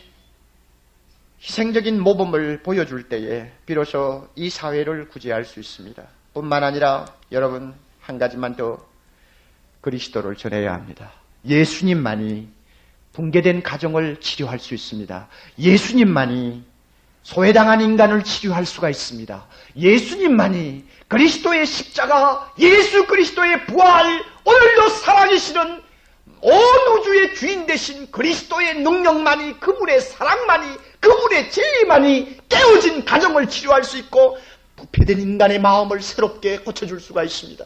C: 희생적인 모범을 보여줄 때에 비로소 이 사회를 구제할 수 있습니다. 뿐만 아니라 여러분 한 가지만 더 그리스도를 전해야 합니다. 예수님만이 붕괴된 가정을 치료할 수 있습니다. 예수님만이 소외당한 인간을 치료할 수가 있습니다. 예수님만이 그리스도의 십자가, 예수 그리스도의 부활, 오늘도 살아계시는 온 우주의 주인 되신 그리스도의 능력만이, 그분의 사랑만이, 그분의 진리만이 깨어진 가정을 치료할 수 있고 부패된 인간의 마음을 새롭게 고쳐줄 수가 있습니다.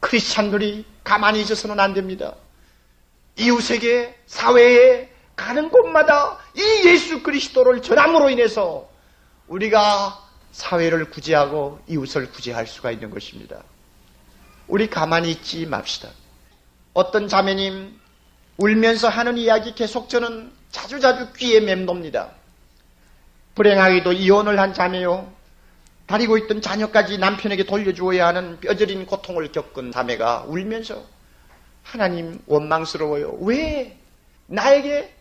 C: 크리스찬들이 가만히 있어서는 안 됩니다. 이웃에게 사회에 가는 곳마다 이 예수 그리스도를 전함으로 인해서 우리가 사회를 구제하고 이웃을 구제할 수가 있는 것입니다. 우리 가만히 있지 맙시다. 어떤 자매님 울면서 하는 이야기 계속 저는 자주자주 귀에 맴돕니다. 불행하게도 이혼을 한 자매요. 다리고 있던 자녀까지 남편에게 돌려주어야 하는 뼈저린 고통을 겪은 자매가 울면서 하나님 원망스러워요. 왜 나에게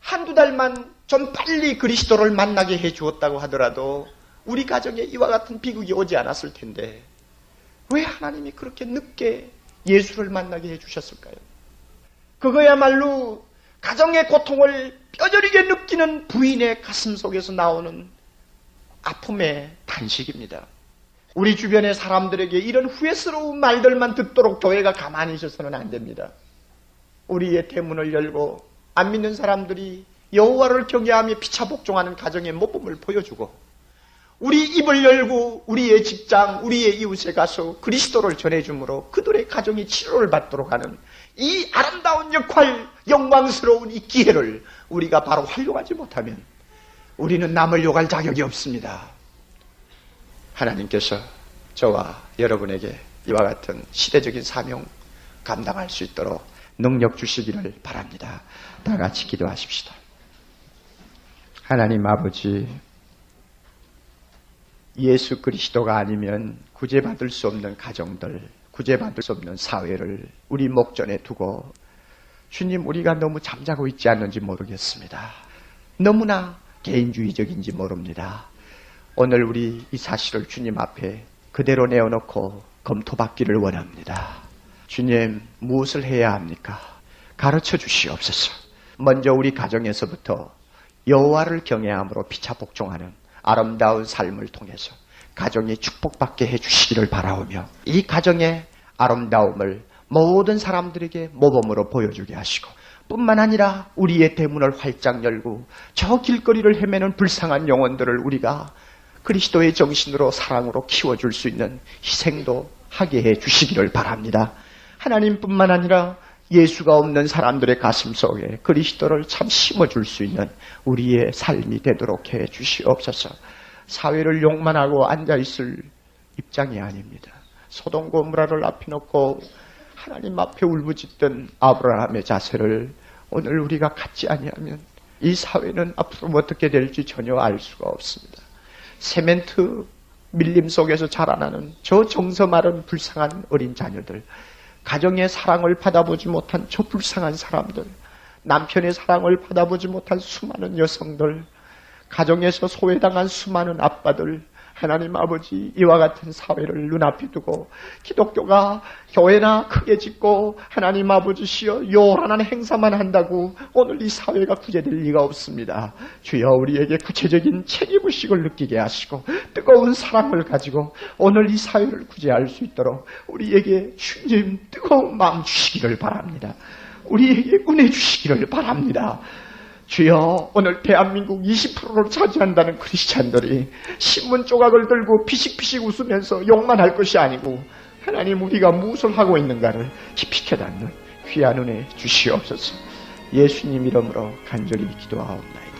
C: 한두 달만 좀 빨리 그리스도를 만나게 해 주었다고 하더라도 우리 가정에 이와 같은 비극이 오지 않았을 텐데 왜 하나님이 그렇게 늦게 예수를 만나게 해 주셨을까요? 그거야말로 가정의 고통을 뼈저리게 느끼는 부인의 가슴 속에서 나오는 아픔의 단식입니다. 우리 주변의 사람들에게 이런 후회스러운 말들만 듣도록 교회가 가만히 있어서는 안 됩니다. 우리의 대문을 열고 안 믿는 사람들이 여호와를 경외하며 피차 복종하는 가정의 모범을 보여주고 우리 입을 열고 우리의 직장, 우리의 이웃에 가서 그리스도를 전해주므로 그들의 가정이 치료를 받도록 하는 이 아름다운 역할, 영광스러운 이 기회를 우리가 바로 활용하지 못하면 우리는 남을 욕할 자격이 없습니다. 하나님께서 저와 여러분에게 이와 같은 시대적인 사명 감당할 수 있도록 능력 주시기를 바랍니다. 다 같이 기도하십시다. 하나님 아버지, 예수 그리스도가 아니면 구제받을 수 없는 가정들, 구제받을 수 없는 사회를 우리 목전에 두고 주님 우리가 너무 잠자고 있지 않는지 모르겠습니다. 너무나 개인주의적인지 모릅니다. 오늘 우리 이 사실을 주님 앞에 그대로 내어놓고 검토받기를 원합니다. 주님 무엇을 해야 합니까? 가르쳐 주시옵소서. 먼저 우리 가정에서부터 여호와를 경외함으로 피차 복종하는 아름다운 삶을 통해서 가정이 축복받게 해주시기를 바라오며 이 가정의 아름다움을 모든 사람들에게 모범으로 보여주게 하시고 뿐만 아니라 우리의 대문을 활짝 열고 저 길거리를 헤매는 불쌍한 영혼들을 우리가 그리스도의 정신으로 사랑으로 키워줄 수 있는 희생도 하게 해 주시기를 바랍니다. 하나님뿐만 아니라 예수가 없는 사람들의 가슴 속에 그리스도를 참 심어줄 수 있는 우리의 삶이 되도록 해 주시옵소서. 사회를 욕만 하고 앉아있을 입장이 아닙니다. 소동 고무라를 앞에 놓고 하나님 앞에 울부짖던 아브라함의 자세를 오늘 우리가 갖지 아니하면 이 사회는 앞으로 어떻게 될지 전혀 알 수가 없습니다. 세멘트 밀림 속에서 자라나는 저 정서 마른 불쌍한 어린 자녀들, 가정의 사랑을 받아보지 못한 저 불쌍한 사람들, 남편의 사랑을 받아보지 못한 수많은 여성들, 가정에서 소외당한 수많은 아빠들, 하나님 아버지 이와 같은 사회를 눈앞에 두고 기독교가 교회나 크게 짓고 하나님 아버지시여 요란한 행사만 한다고 오늘 이 사회가 구제될 리가 없습니다. 주여 우리에게 구체적인 책임의식을 느끼게 하시고 뜨거운 사랑을 가지고 오늘 이 사회를 구제할 수 있도록 우리에게 주님 뜨거운 마음 주시기를 바랍니다. 우리에게 은혜 주시기를 바랍니다. 주여 오늘 대한민국 20%를 차지한다는 크리스찬들이 신문 조각을 들고 피식피식 웃으면서 욕만 할 것이 아니고 하나님 우리가 무엇을 하고 있는가를 깊이 깨닫는 귀한 은혜 주시옵소서 예수님 이름으로 간절히 기도하옵나이다.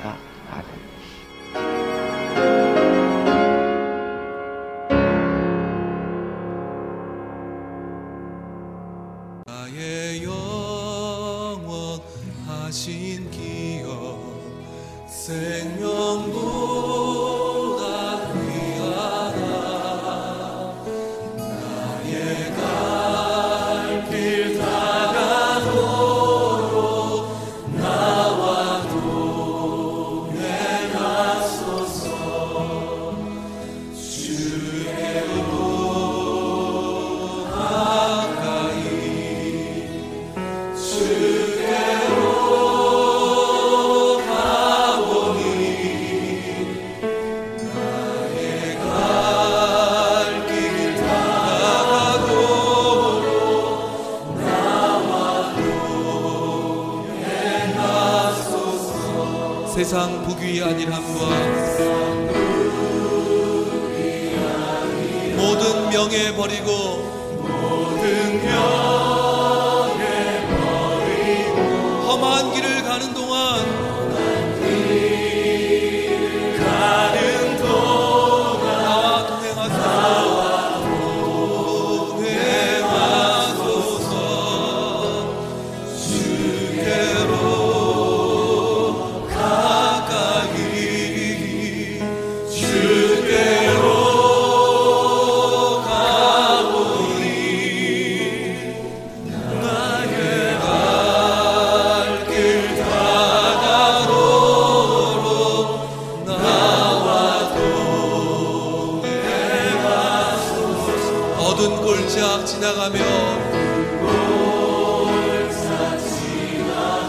D: 골짝 지나가며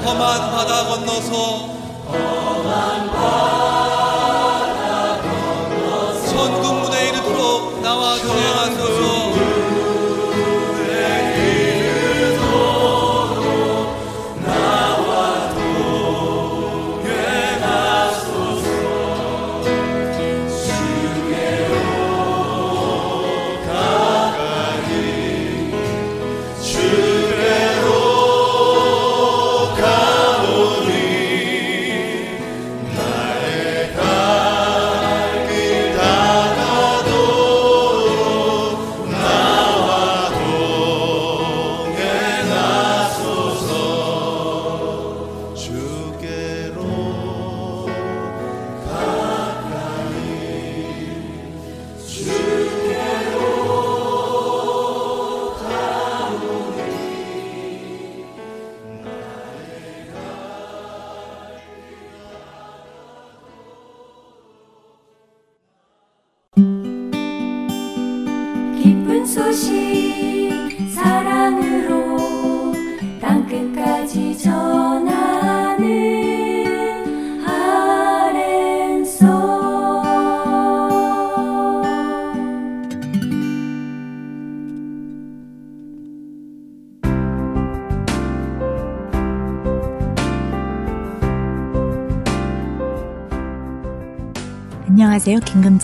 D: 험한 바다 건너서 천국 문에 이르도록 나와 동행하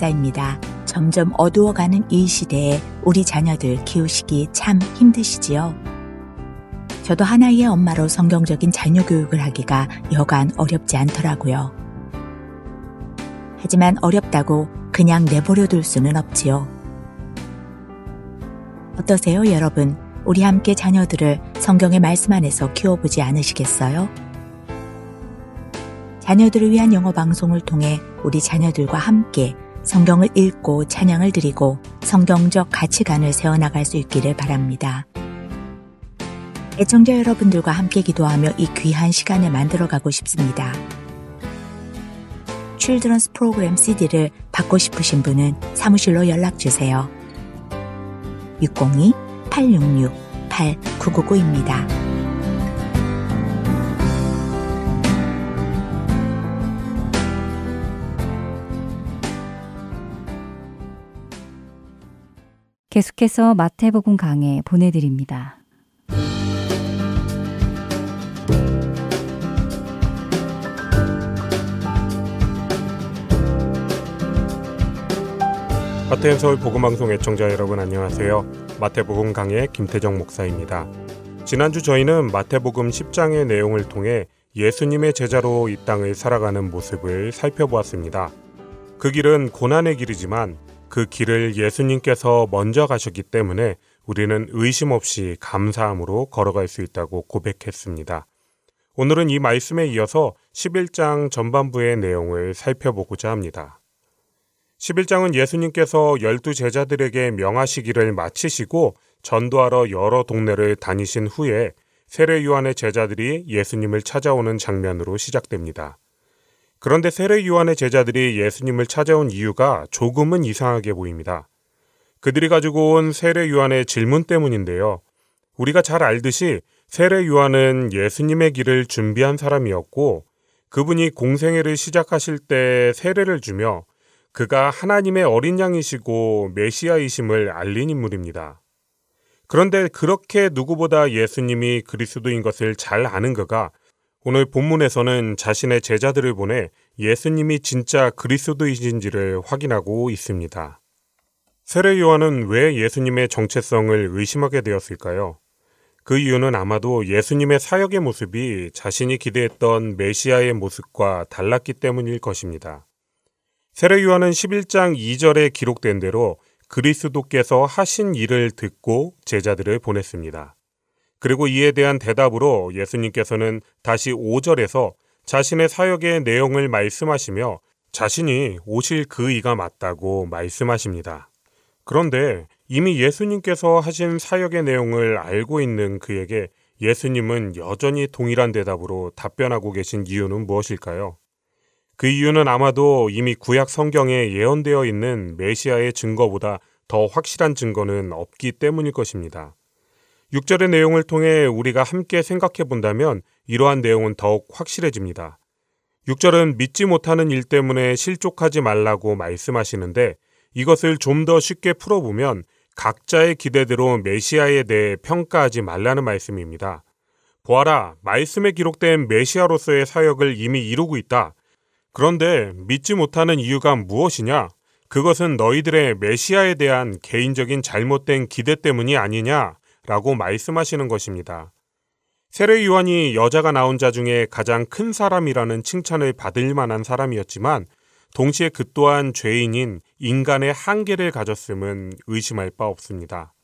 E: 김금자입니다. 점점 어두워가는 이 시대에 우리 자녀들 키우시기 참 힘드시지요? 저도 하나의 엄마로 성경적인 자녀 교육을 하기가 여간 어렵지 않더라고요. 하지만 어렵다고 그냥 내버려 둘 수는 없지요. 어떠세요, 여러분? 우리 함께 자녀들을 성경의 말씀 안에서 키워보지 않으시겠어요? 자녀들을 위한 영어 방송을 통해 우리 자녀들과 함께 성경을 읽고 찬양을 드리고 성경적 가치관을 세워나갈 수 있기를 바랍니다. 애청자 여러분들과 함께 기도하며 이 귀한 시간을 만들어가고 싶습니다. 칠드런스 프로그램 CD를 받고 싶으신 분은 사무실로 연락주세요. 602-866-8999입니다.
B: 계속해서 마태복음 강해 보내드립니다.
F: 마태현 서울 복음방송 애청자 여러분 안녕하세요. 마태복음 강의 김태정 목사입니다. 지난주 저희는 마태복음 10장의 내용을 통해 예수님의 제자로 이 땅을 살아가는 모습을 살펴보았습니다. 그 길은 고난의 길이지만 그 길을 예수님께서 먼저 가셨기 때문에 우리는 의심 없이 감사함으로 걸어갈 수 있다고 고백했습니다. 오늘은 이 말씀에 이어서 11장 전반부의 내용을 살펴보고자 합니다. 11장은 예수님께서 열두 제자들에게 명하시기를 마치시고 전도하러 여러 동네를 다니신 후에 세례 요한의 제자들이 예수님을 찾아오는 장면으로 시작됩니다. 그런데 세례 요한의 제자들이 예수님을 찾아온 이유가 조금은 이상하게 보입니다. 그들이 가지고 온 세례 요한의 질문 때문인데요. 우리가 잘 알듯이 세례 요한은 예수님의 길을 준비한 사람이었고 그분이 공생애를 시작하실 때 세례를 주며 그가 하나님의 어린 양이시고 메시아이심을 알린 인물입니다. 그런데 그렇게 누구보다 예수님이 그리스도인 것을 잘 아는 그가 오늘 본문에서는 자신의 제자들을 보내 예수님이 진짜 그리스도이신지를 확인하고 있습니다. 세례 요한은 왜 예수님의 정체성을 의심하게 되었을까요? 그 이유는 아마도 예수님의 사역의 모습이 자신이 기대했던 메시아의 모습과 달랐기 때문일 것입니다. 세례 요한은 11장 2절에 기록된 대로 그리스도께서 하신 일을 듣고 제자들을 보냈습니다. 그리고 이에 대한 대답으로 예수님께서는 다시 5절에서 자신의 사역의 내용을 말씀하시며 자신이 오실 그 이가 맞다고 말씀하십니다. 그런데 이미 예수님께서 하신 사역의 내용을 알고 있는 그에게 예수님은 여전히 동일한 대답으로 답변하고 계신 이유는 무엇일까요? 그 이유는 아마도 이미 구약 성경에 예언되어 있는 메시아의 증거보다 더 확실한 증거는 없기 때문일 것입니다. 6절의 내용을 통해 우리가 함께 생각해 본다면 이러한 내용은 더욱 확실해집니다. 6절은 믿지 못하는 일 때문에 실족하지 말라고 말씀하시는데 이것을 좀 더 쉽게 풀어보면 각자의 기대대로 메시아에 대해 평가하지 말라는 말씀입니다. 보아라, 말씀에 기록된 메시아로서의 사역을 이미 이루고 있다. 그런데 믿지 못하는 이유가 무엇이냐? 그것은 너희들의 메시아에 대한 개인적인 잘못된 기대 때문이 아니냐? 라고 말씀하시는 것입니다. 세례 요한이 여자가 나온 자 중에 가장 큰 사람이라는 칭찬을 받을 만한 사람이었지만 동시에 그 또한 죄인인 인간의 한계를 가졌음은 의심할 바 없습니다.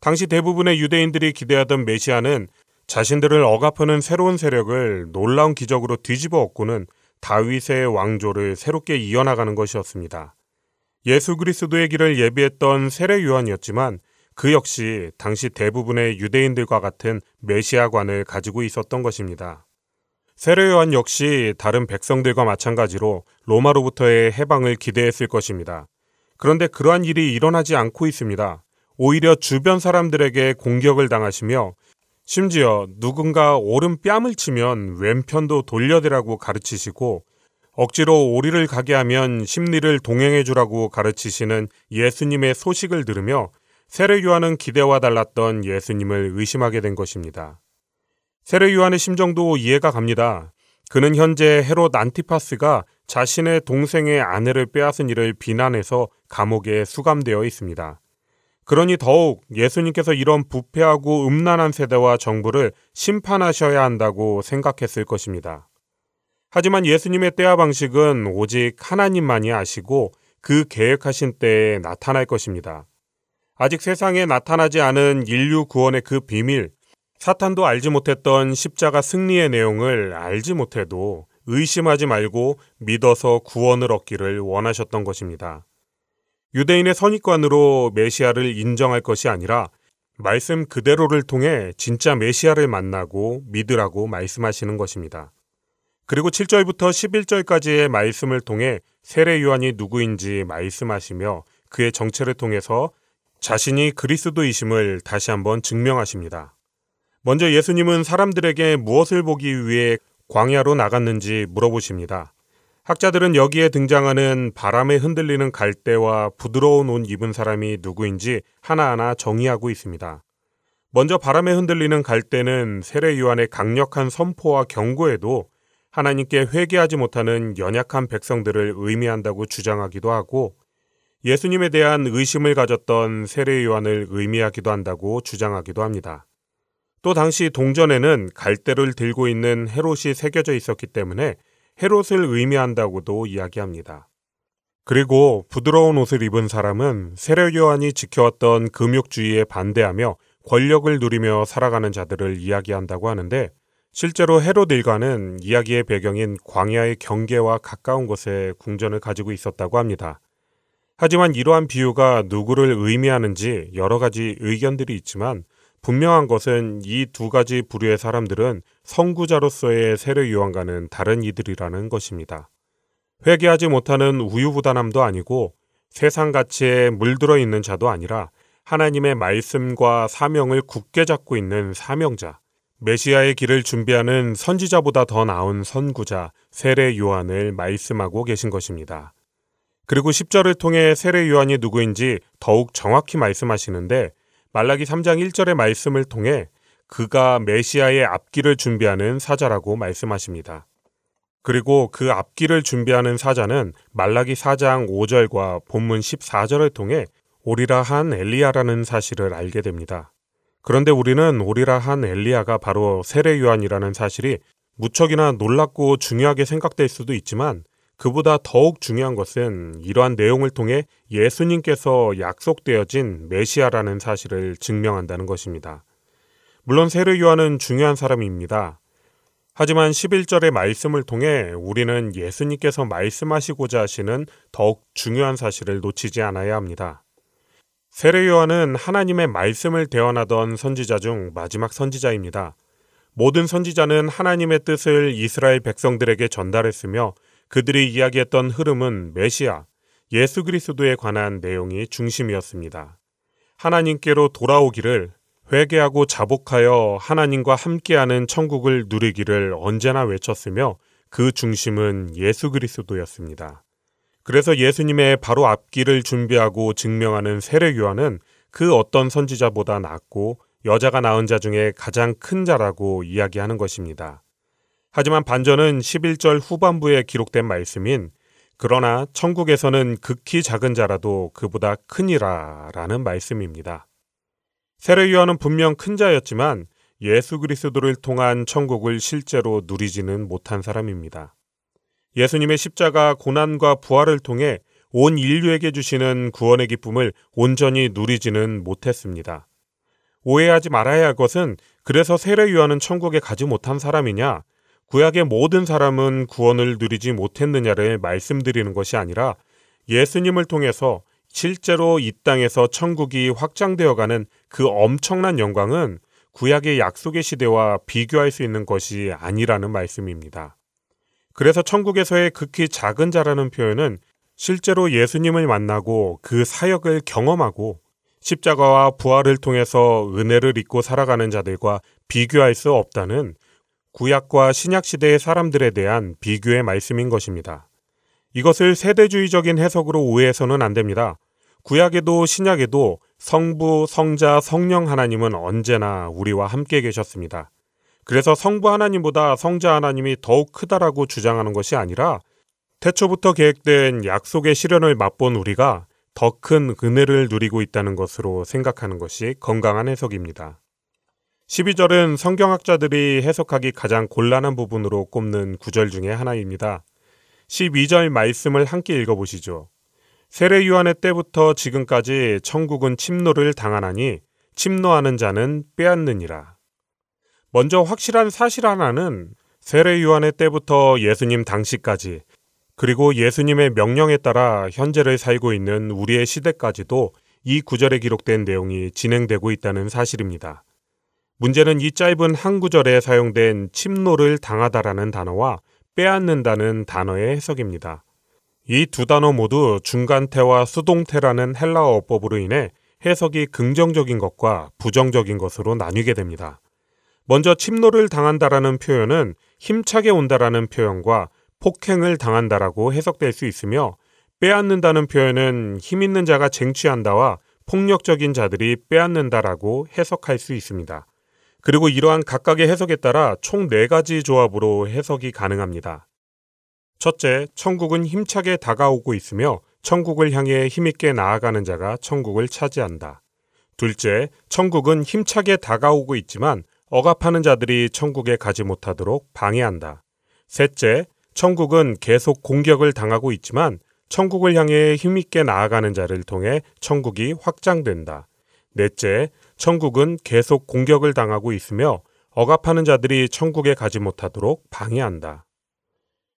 F: 당시 대부분의 유대인들이 기대하던 메시아는 자신들을 억압하는 새로운 세력을 놀라운 기적으로 뒤집어 엎고는 다윗의 왕조를 새롭게 이어나가는 것이었습니다. 예수 그리스도의 길을 예비했던 세례 요한이었지만 그 역시 당시 대부분의 유대인들과 같은 메시아관을 가지고 있었던 것입니다. 세례 요한 역시 다른 백성들과 마찬가지로 로마로부터의 해방을 기대했을 것입니다. 그런데 그러한 일이 일어나지 않고 있습니다. 오히려 주변 사람들에게 공격을 당하시며 심지어 누군가 오른 뺨을 치면 왼편도 돌려대라고 가르치시고 억지로 오리를 가게 하면 심리를 동행해 주라고 가르치시는 예수님의 소식을 들으며 세례 요한은 기대와 달랐던 예수님을 의심하게 된 것입니다. 세례 요한의 심정도 이해가 갑니다. 그는 현재 헤롯 안티파스가 자신의 동생의 아내를 빼앗은 일을 비난해서 감옥에 수감되어 있습니다. 그러니 더욱 예수님께서 이런 부패하고 음란한 세대와 정부를 심판하셔야 한다고 생각했을 것입니다. 하지만 예수님의 때와 방식은 오직 하나님만이 아시고 그 계획하신 때에 나타날 것입니다. 아직 세상에 나타나지 않은 인류 구원의 그 비밀, 사탄도 알지 못했던 십자가 승리의 내용을 알지 못해도 의심하지 말고 믿어서 구원을 얻기를 원하셨던 것입니다. 유대인의 선입관으로 메시아를 인정할 것이 아니라 말씀 그대로를 통해 진짜 메시아를 만나고 믿으라고 말씀하시는 것입니다. 그리고 7절부터 11절까지의 말씀을 통해 세례 요한이 누구인지 말씀하시며 그의 정체를 통해서 자신이 그리스도이심을 다시 한번 증명하십니다. 먼저 예수님은 사람들에게 무엇을 보기 위해 광야로 나갔는지 물어보십니다. 학자들은 여기에 등장하는 바람에 흔들리는 갈대와 부드러운 옷 입은 사람이 누구인지 하나하나 정의하고 있습니다. 먼저 바람에 흔들리는 갈대는 세례 요한의 강력한 선포와 경고에도 하나님께 회개하지 못하는 연약한 백성들을 의미한다고 주장하기도 하고 예수님에 대한 의심을 가졌던 세례 요한을 의미하기도 한다고 주장하기도 합니다. 또 당시 동전에는 갈대를 들고 있는 헤롯이 새겨져 있었기 때문에 헤롯을 의미한다고도 이야기합니다. 그리고 부드러운 옷을 입은 사람은 세례 요한이 지켜왔던 금욕주의에 반대하며 권력을 누리며 살아가는 자들을 이야기한다고 하는데 실제로 헤롯 일가는 이야기의 배경인 광야의 경계와 가까운 곳에 궁전을 가지고 있었다고 합니다. 하지만 이러한 비유가 누구를 의미하는지 여러 가지 의견들이 있지만 분명한 것은 이 두 가지 부류의 사람들은 선구자로서의 세례 요한과는 다른 이들이라는 것입니다. 회개하지 못하는 우유부단함도 아니고 세상 가치에 물들어 있는 자도 아니라 하나님의 말씀과 사명을 굳게 잡고 있는 사명자, 메시아의 길을 준비하는 선지자보다 더 나은 선구자, 세례 요한을 말씀하고 계신 것입니다. 그리고 10절을 통해 세례 요한이 누구인지 더욱 정확히 말씀하시는데 말라기 3장 1절의 말씀을 통해 그가 메시아의 앞길을 준비하는 사자라고 말씀하십니다. 그리고 그 앞길을 준비하는 사자는 말라기 4장 5절과 본문 14절을 통해 오리라 한 엘리야라는 사실을 알게 됩니다. 그런데 우리는 오리라 한 엘리야가 바로 세례 요한이라는 사실이 무척이나 놀랍고 중요하게 생각될 수도 있지만 그보다 더욱 중요한 것은 이러한 내용을 통해 예수님께서 약속되어진 메시아라는 사실을 증명한다는 것입니다. 물론 세례 요한은 중요한 사람입니다. 하지만 11절의 말씀을 통해 우리는 예수님께서 말씀하시고자 하시는 더욱 중요한 사실을 놓치지 않아야 합니다. 세례 요한은 하나님의 말씀을 대언하던 선지자 중 마지막 선지자입니다. 모든 선지자는 하나님의 뜻을 이스라엘 백성들에게 전달했으며 그들이 이야기했던 흐름은 메시아, 예수 그리스도에 관한 내용이 중심이었습니다. 하나님께로 돌아오기를 회개하고 자복하여 하나님과 함께하는 천국을 누리기를 언제나 외쳤으며 그 중심은 예수 그리스도였습니다. 그래서 예수님의 바로 앞길을 준비하고 증명하는 세례 요한은 그 어떤 선지자보다 낫고 여자가 낳은 자 중에 가장 큰 자라고 이야기하는 것입니다. 하지만 반전은 11절 후반부에 기록된 말씀인 그러나 천국에서는 극히 작은 자라도 그보다 크니라 라는 말씀입니다. 세례 요한은 분명 큰 자였지만 예수 그리스도를 통한 천국을 실제로 누리지는 못한 사람입니다. 예수님의 십자가 고난과 부활을 통해 온 인류에게 주시는 구원의 기쁨을 온전히 누리지는 못했습니다. 오해하지 말아야 할 것은 그래서 세례 요한은 천국에 가지 못한 사람이냐, 구약의 모든 사람은 구원을 누리지 못했느냐를 말씀드리는 것이 아니라 예수님을 통해서 실제로 이 땅에서 천국이 확장되어 가는 그 엄청난 영광은 구약의 약속의 시대와 비교할 수 있는 것이 아니라는 말씀입니다. 그래서 천국에서의 극히 작은 자라는 표현은 실제로 예수님을 만나고 그 사역을 경험하고 십자가와 부활을 통해서 은혜를 입고 살아가는 자들과 비교할 수 없다는 구약과 신약 시대의 사람들에 대한 비교의 말씀인 것입니다. 이것을 세대주의적인 해석으로 오해해서는 안 됩니다. 구약에도 신약에도 성부, 성자, 성령 하나님은 언제나 우리와 함께 계셨습니다. 그래서 성부 하나님보다 성자 하나님이 더욱 크다라고 주장하는 것이 아니라 태초부터 계획된 약속의 실현을 맛본 우리가 더 큰 은혜를 누리고 있다는 것으로 생각하는 것이 건강한 해석입니다. 12절은 성경학자들이 해석하기 가장 곤란한 부분으로 꼽는 구절 중에 하나입니다. 12절 말씀을 함께 읽어보시죠. 세례 요한의 때부터 지금까지 천국은 침노를 당하나니 침노하는 자는 빼앗느니라. 먼저 확실한 사실 하나는 세례 요한의 때부터 예수님 당시까지 그리고 예수님의 명령에 따라 현재를 살고 있는 우리의 시대까지도 이 구절에 기록된 내용이 진행되고 있다는 사실입니다. 문제는 이 짧은 한 구절에 사용된 침노를 당하다라는 단어와 빼앗는다는 단어의 해석입니다. 이 두 단어 모두 중간태와 수동태라는 헬라어 어법으로 인해 해석이 긍정적인 것과 부정적인 것으로 나뉘게 됩니다. 먼저 침노를 당한다라는 표현은 힘차게 온다라는 표현과 폭행을 당한다라고 해석될 수 있으며 빼앗는다는 표현은 힘 있는 자가 쟁취한다와 폭력적인 자들이 빼앗는다라고 해석할 수 있습니다. 그리고 이러한 각각의 해석에 따라 총네 가지 조합으로 해석이 가능합니다. 첫째, 천국은 힘차게 다가오고 있으며 천국을 향해 힘있게 나아가는 자가 천국을 차지한다. 둘째, 천국은 힘차게 다가오고 있지만 억압하는 자들이 천국에 가지 못하도록 방해한다. 셋째, 천국은 계속 공격을 당하고 있지만 천국을 향해 힘있게 나아가는 자를 통해 천국이 확장된다. 넷째, 천국은 계속 공격을 당하고 있으며 억압하는 자들이 천국에 가지 못하도록 방해한다.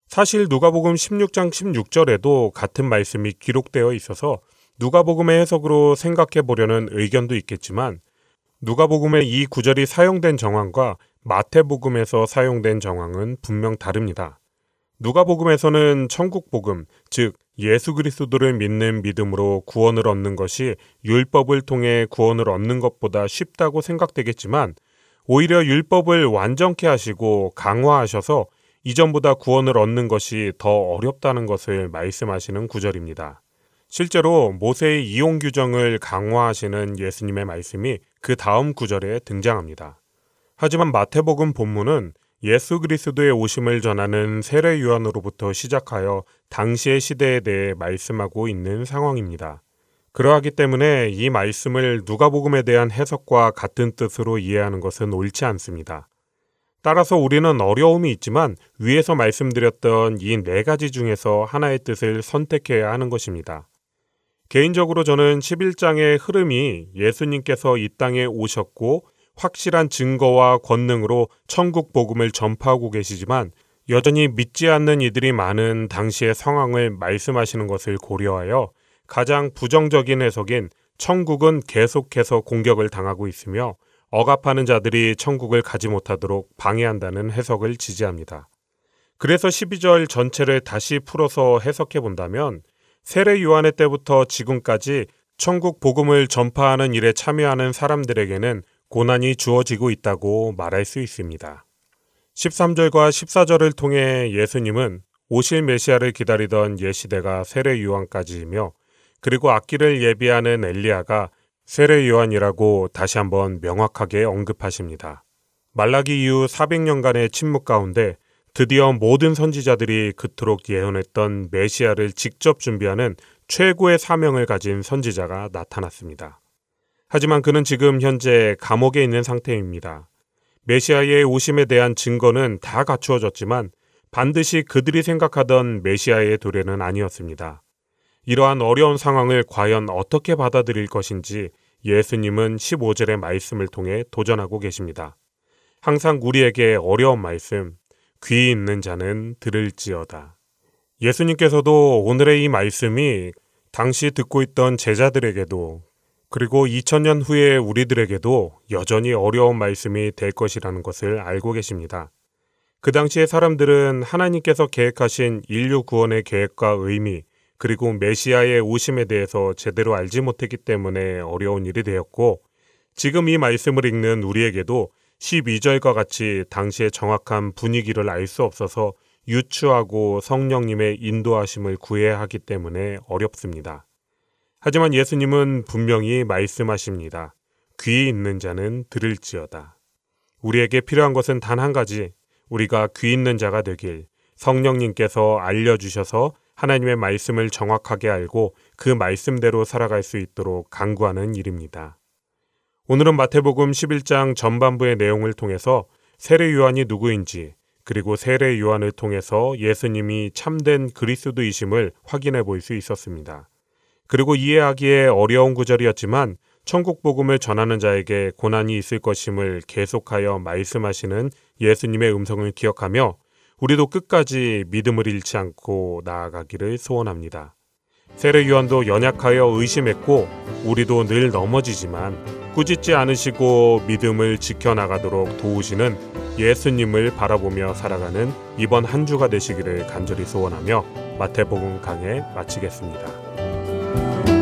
F: 사실 누가복음 16장 16절에도 같은 말씀이 기록되어 있어서 누가복음의 해석으로 생각해 보려는 의견도 있겠지만 누가복음의 이 구절이 사용된 정황과 마태복음에서 사용된 정황은 분명 다릅니다. 누가복음에서는 천국복음, 즉 예수 그리스도를 믿는 믿음으로 구원을 얻는 것이 율법을 통해 구원을 얻는 것보다 쉽다고 생각되겠지만 오히려 율법을 완전케 하시고 강화하셔서 이전보다 구원을 얻는 것이 더 어렵다는 것을 말씀하시는 구절입니다. 실제로 모세의 이용 규정을 강화하시는 예수님의 말씀이 그 다음 구절에 등장합니다. 하지만 마태복음 본문은 예수 그리스도의 오심을 전하는 세례 요한으로부터 시작하여 당시의 시대에 대해 말씀하고 있는 상황입니다. 그러하기 때문에 이 말씀을 누가복음에 대한 해석과 같은 뜻으로 이해하는 것은 옳지 않습니다. 따라서 우리는 어려움이 있지만 위에서 말씀드렸던 이 네 가지 중에서 하나의 뜻을 선택해야 하는 것입니다. 개인적으로 저는 11장의 흐름이 예수님께서 이 땅에 오셨고 확실한 증거와 권능으로 천국 복음을 전파하고 계시지만 여전히 믿지 않는 이들이 많은 당시의 상황을 말씀하시는 것을 고려하여 가장 부정적인 해석인 천국은 계속해서 공격을 당하고 있으며 억압하는 자들이 천국을 가지 못하도록 방해한다는 해석을 지지합니다. 그래서 12절 전체를 다시 풀어서 해석해 본다면 세례 요한의 때부터 지금까지 천국 복음을 전파하는 일에 참여하는 사람들에게는 고난이 주어지고 있다고 말할 수 있습니다. 13절과 14절을 통해 예수님은 오실 메시아를 기다리던 예시대가 세례 요한까지이며 그리고 악기를 예비하는 엘리야가 세례 요한이라고 다시 한번 명확하게 언급하십니다. 말라기 이후 400년간의 침묵 가운데 드디어 모든 선지자들이 그토록 예언했던 메시아를 직접 준비하는 최고의 사명을 가진 선지자가 나타났습니다. 하지만 그는 지금 현재 감옥에 있는 상태입니다. 메시아의 오심에 대한 증거는 다 갖추어졌지만 반드시 그들이 생각하던 메시아의 도래는 아니었습니다. 이러한 어려운 상황을 과연 어떻게 받아들일 것인지 예수님은 15절의 말씀을 통해 도전하고 계십니다. 항상 우리에게 어려운 말씀, 귀 있는 자는 들을지어다. 예수님께서도 오늘의 이 말씀이 당시 듣고 있던 제자들에게도 그리고 2000년 후에 우리들에게도 여전히 어려운 말씀이 될 것이라는 것을 알고 계십니다. 그 당시의 사람들은 하나님께서 계획하신 인류 구원의 계획과 의미, 그리고 메시아의 오심에 대해서 제대로 알지 못했기 때문에 어려운 일이 되었고, 지금 이 말씀을 읽는 우리에게도 12절과 같이 당시의 정확한 분위기를 알 수 없어서 유추하고 성령님의 인도하심을 구해야 하기 때문에 어렵습니다. 하지만 예수님은 분명히 말씀하십니다. 귀 있는 자는 들을지어다. 우리에게 필요한 것은 단 한 가지, 우리가 귀 있는 자가 되길 성령님께서 알려주셔서 하나님의 말씀을 정확하게 알고 그 말씀대로 살아갈 수 있도록 강구하는 일입니다. 오늘은 마태복음 11장 전반부의 내용을 통해서 세례 요한이 누구인지 그리고 세례 요한을 통해서 예수님이 참된 그리스도이심을 확인해 볼 수 있었습니다. 그리고 이해하기에 어려운 구절이었지만 천국 복음을 전하는 자에게 고난이 있을 것임을 계속하여 말씀하시는 예수님의 음성을 기억하며 우리도 끝까지 믿음을 잃지 않고 나아가기를 소원합니다. 세례 요한도 연약하여 의심했고 우리도 늘 넘어지지만 꾸짖지 않으시고 믿음을 지켜나가도록 도우시는 예수님을 바라보며 살아가는 이번 한 주가 되시기를 간절히 소원하며 마태복음 강해 마치겠습니다.
G: 주의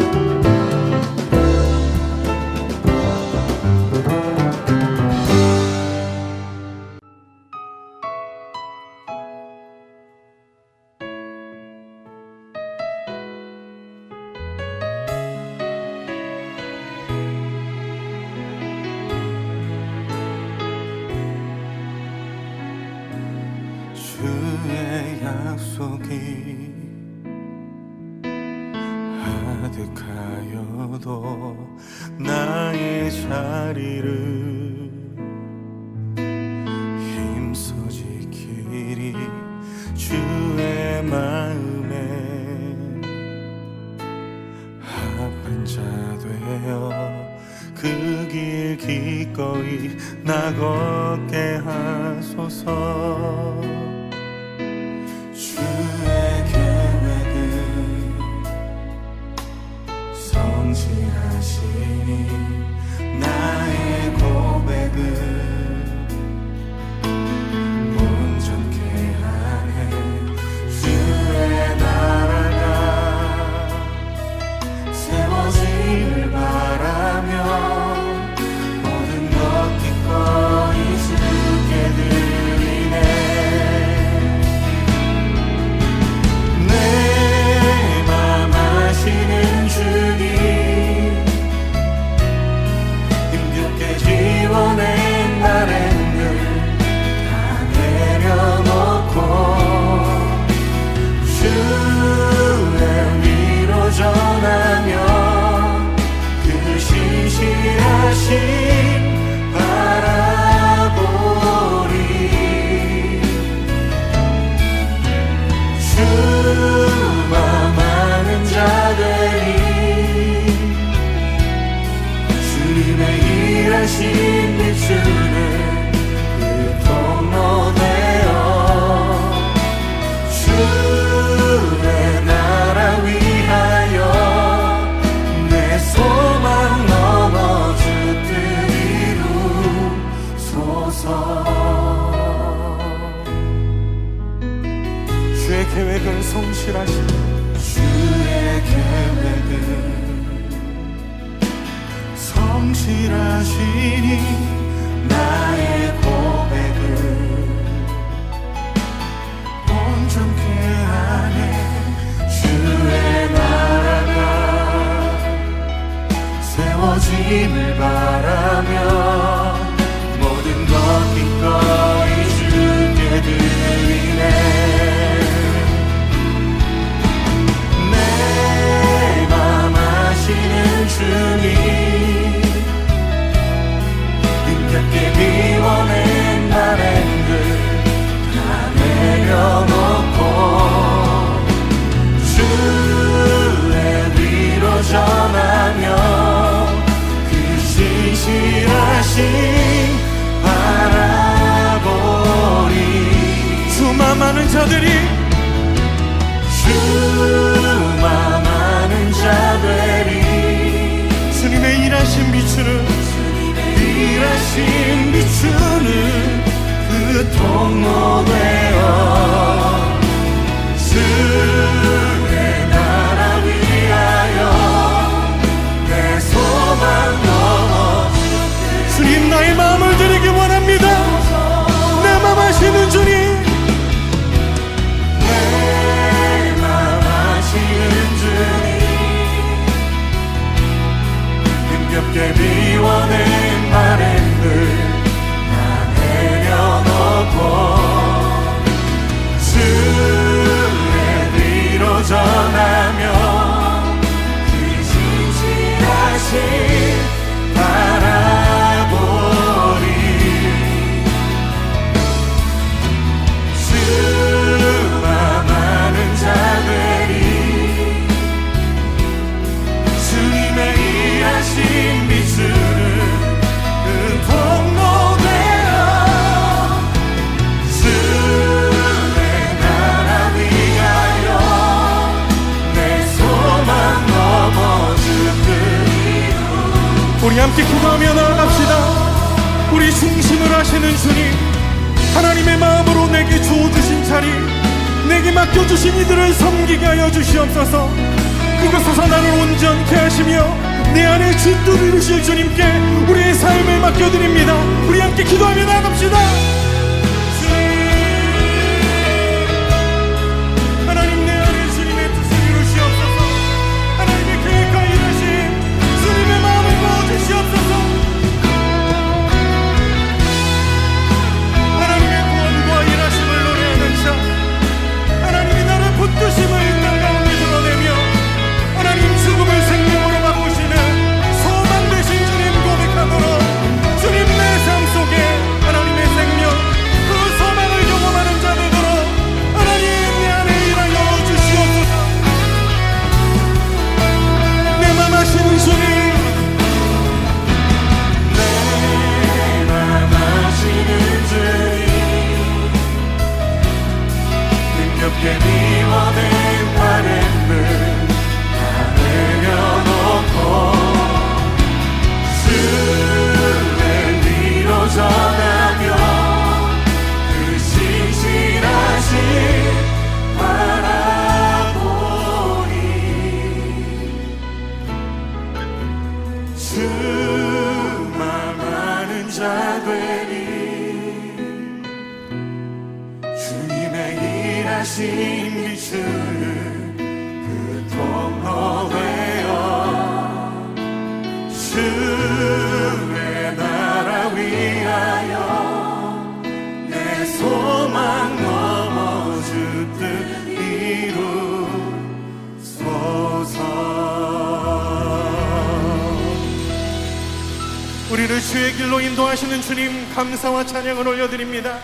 H: 감사와 찬양을 올려드립니다.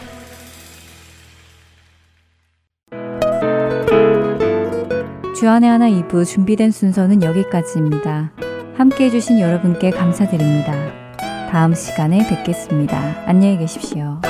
B: 주안의 하나 2부 준비된 순서는 여기까지입니다. 함께 해주신 여러분께 감사드립니다. 다음 시간에 뵙겠습니다. 안녕히 계십시오.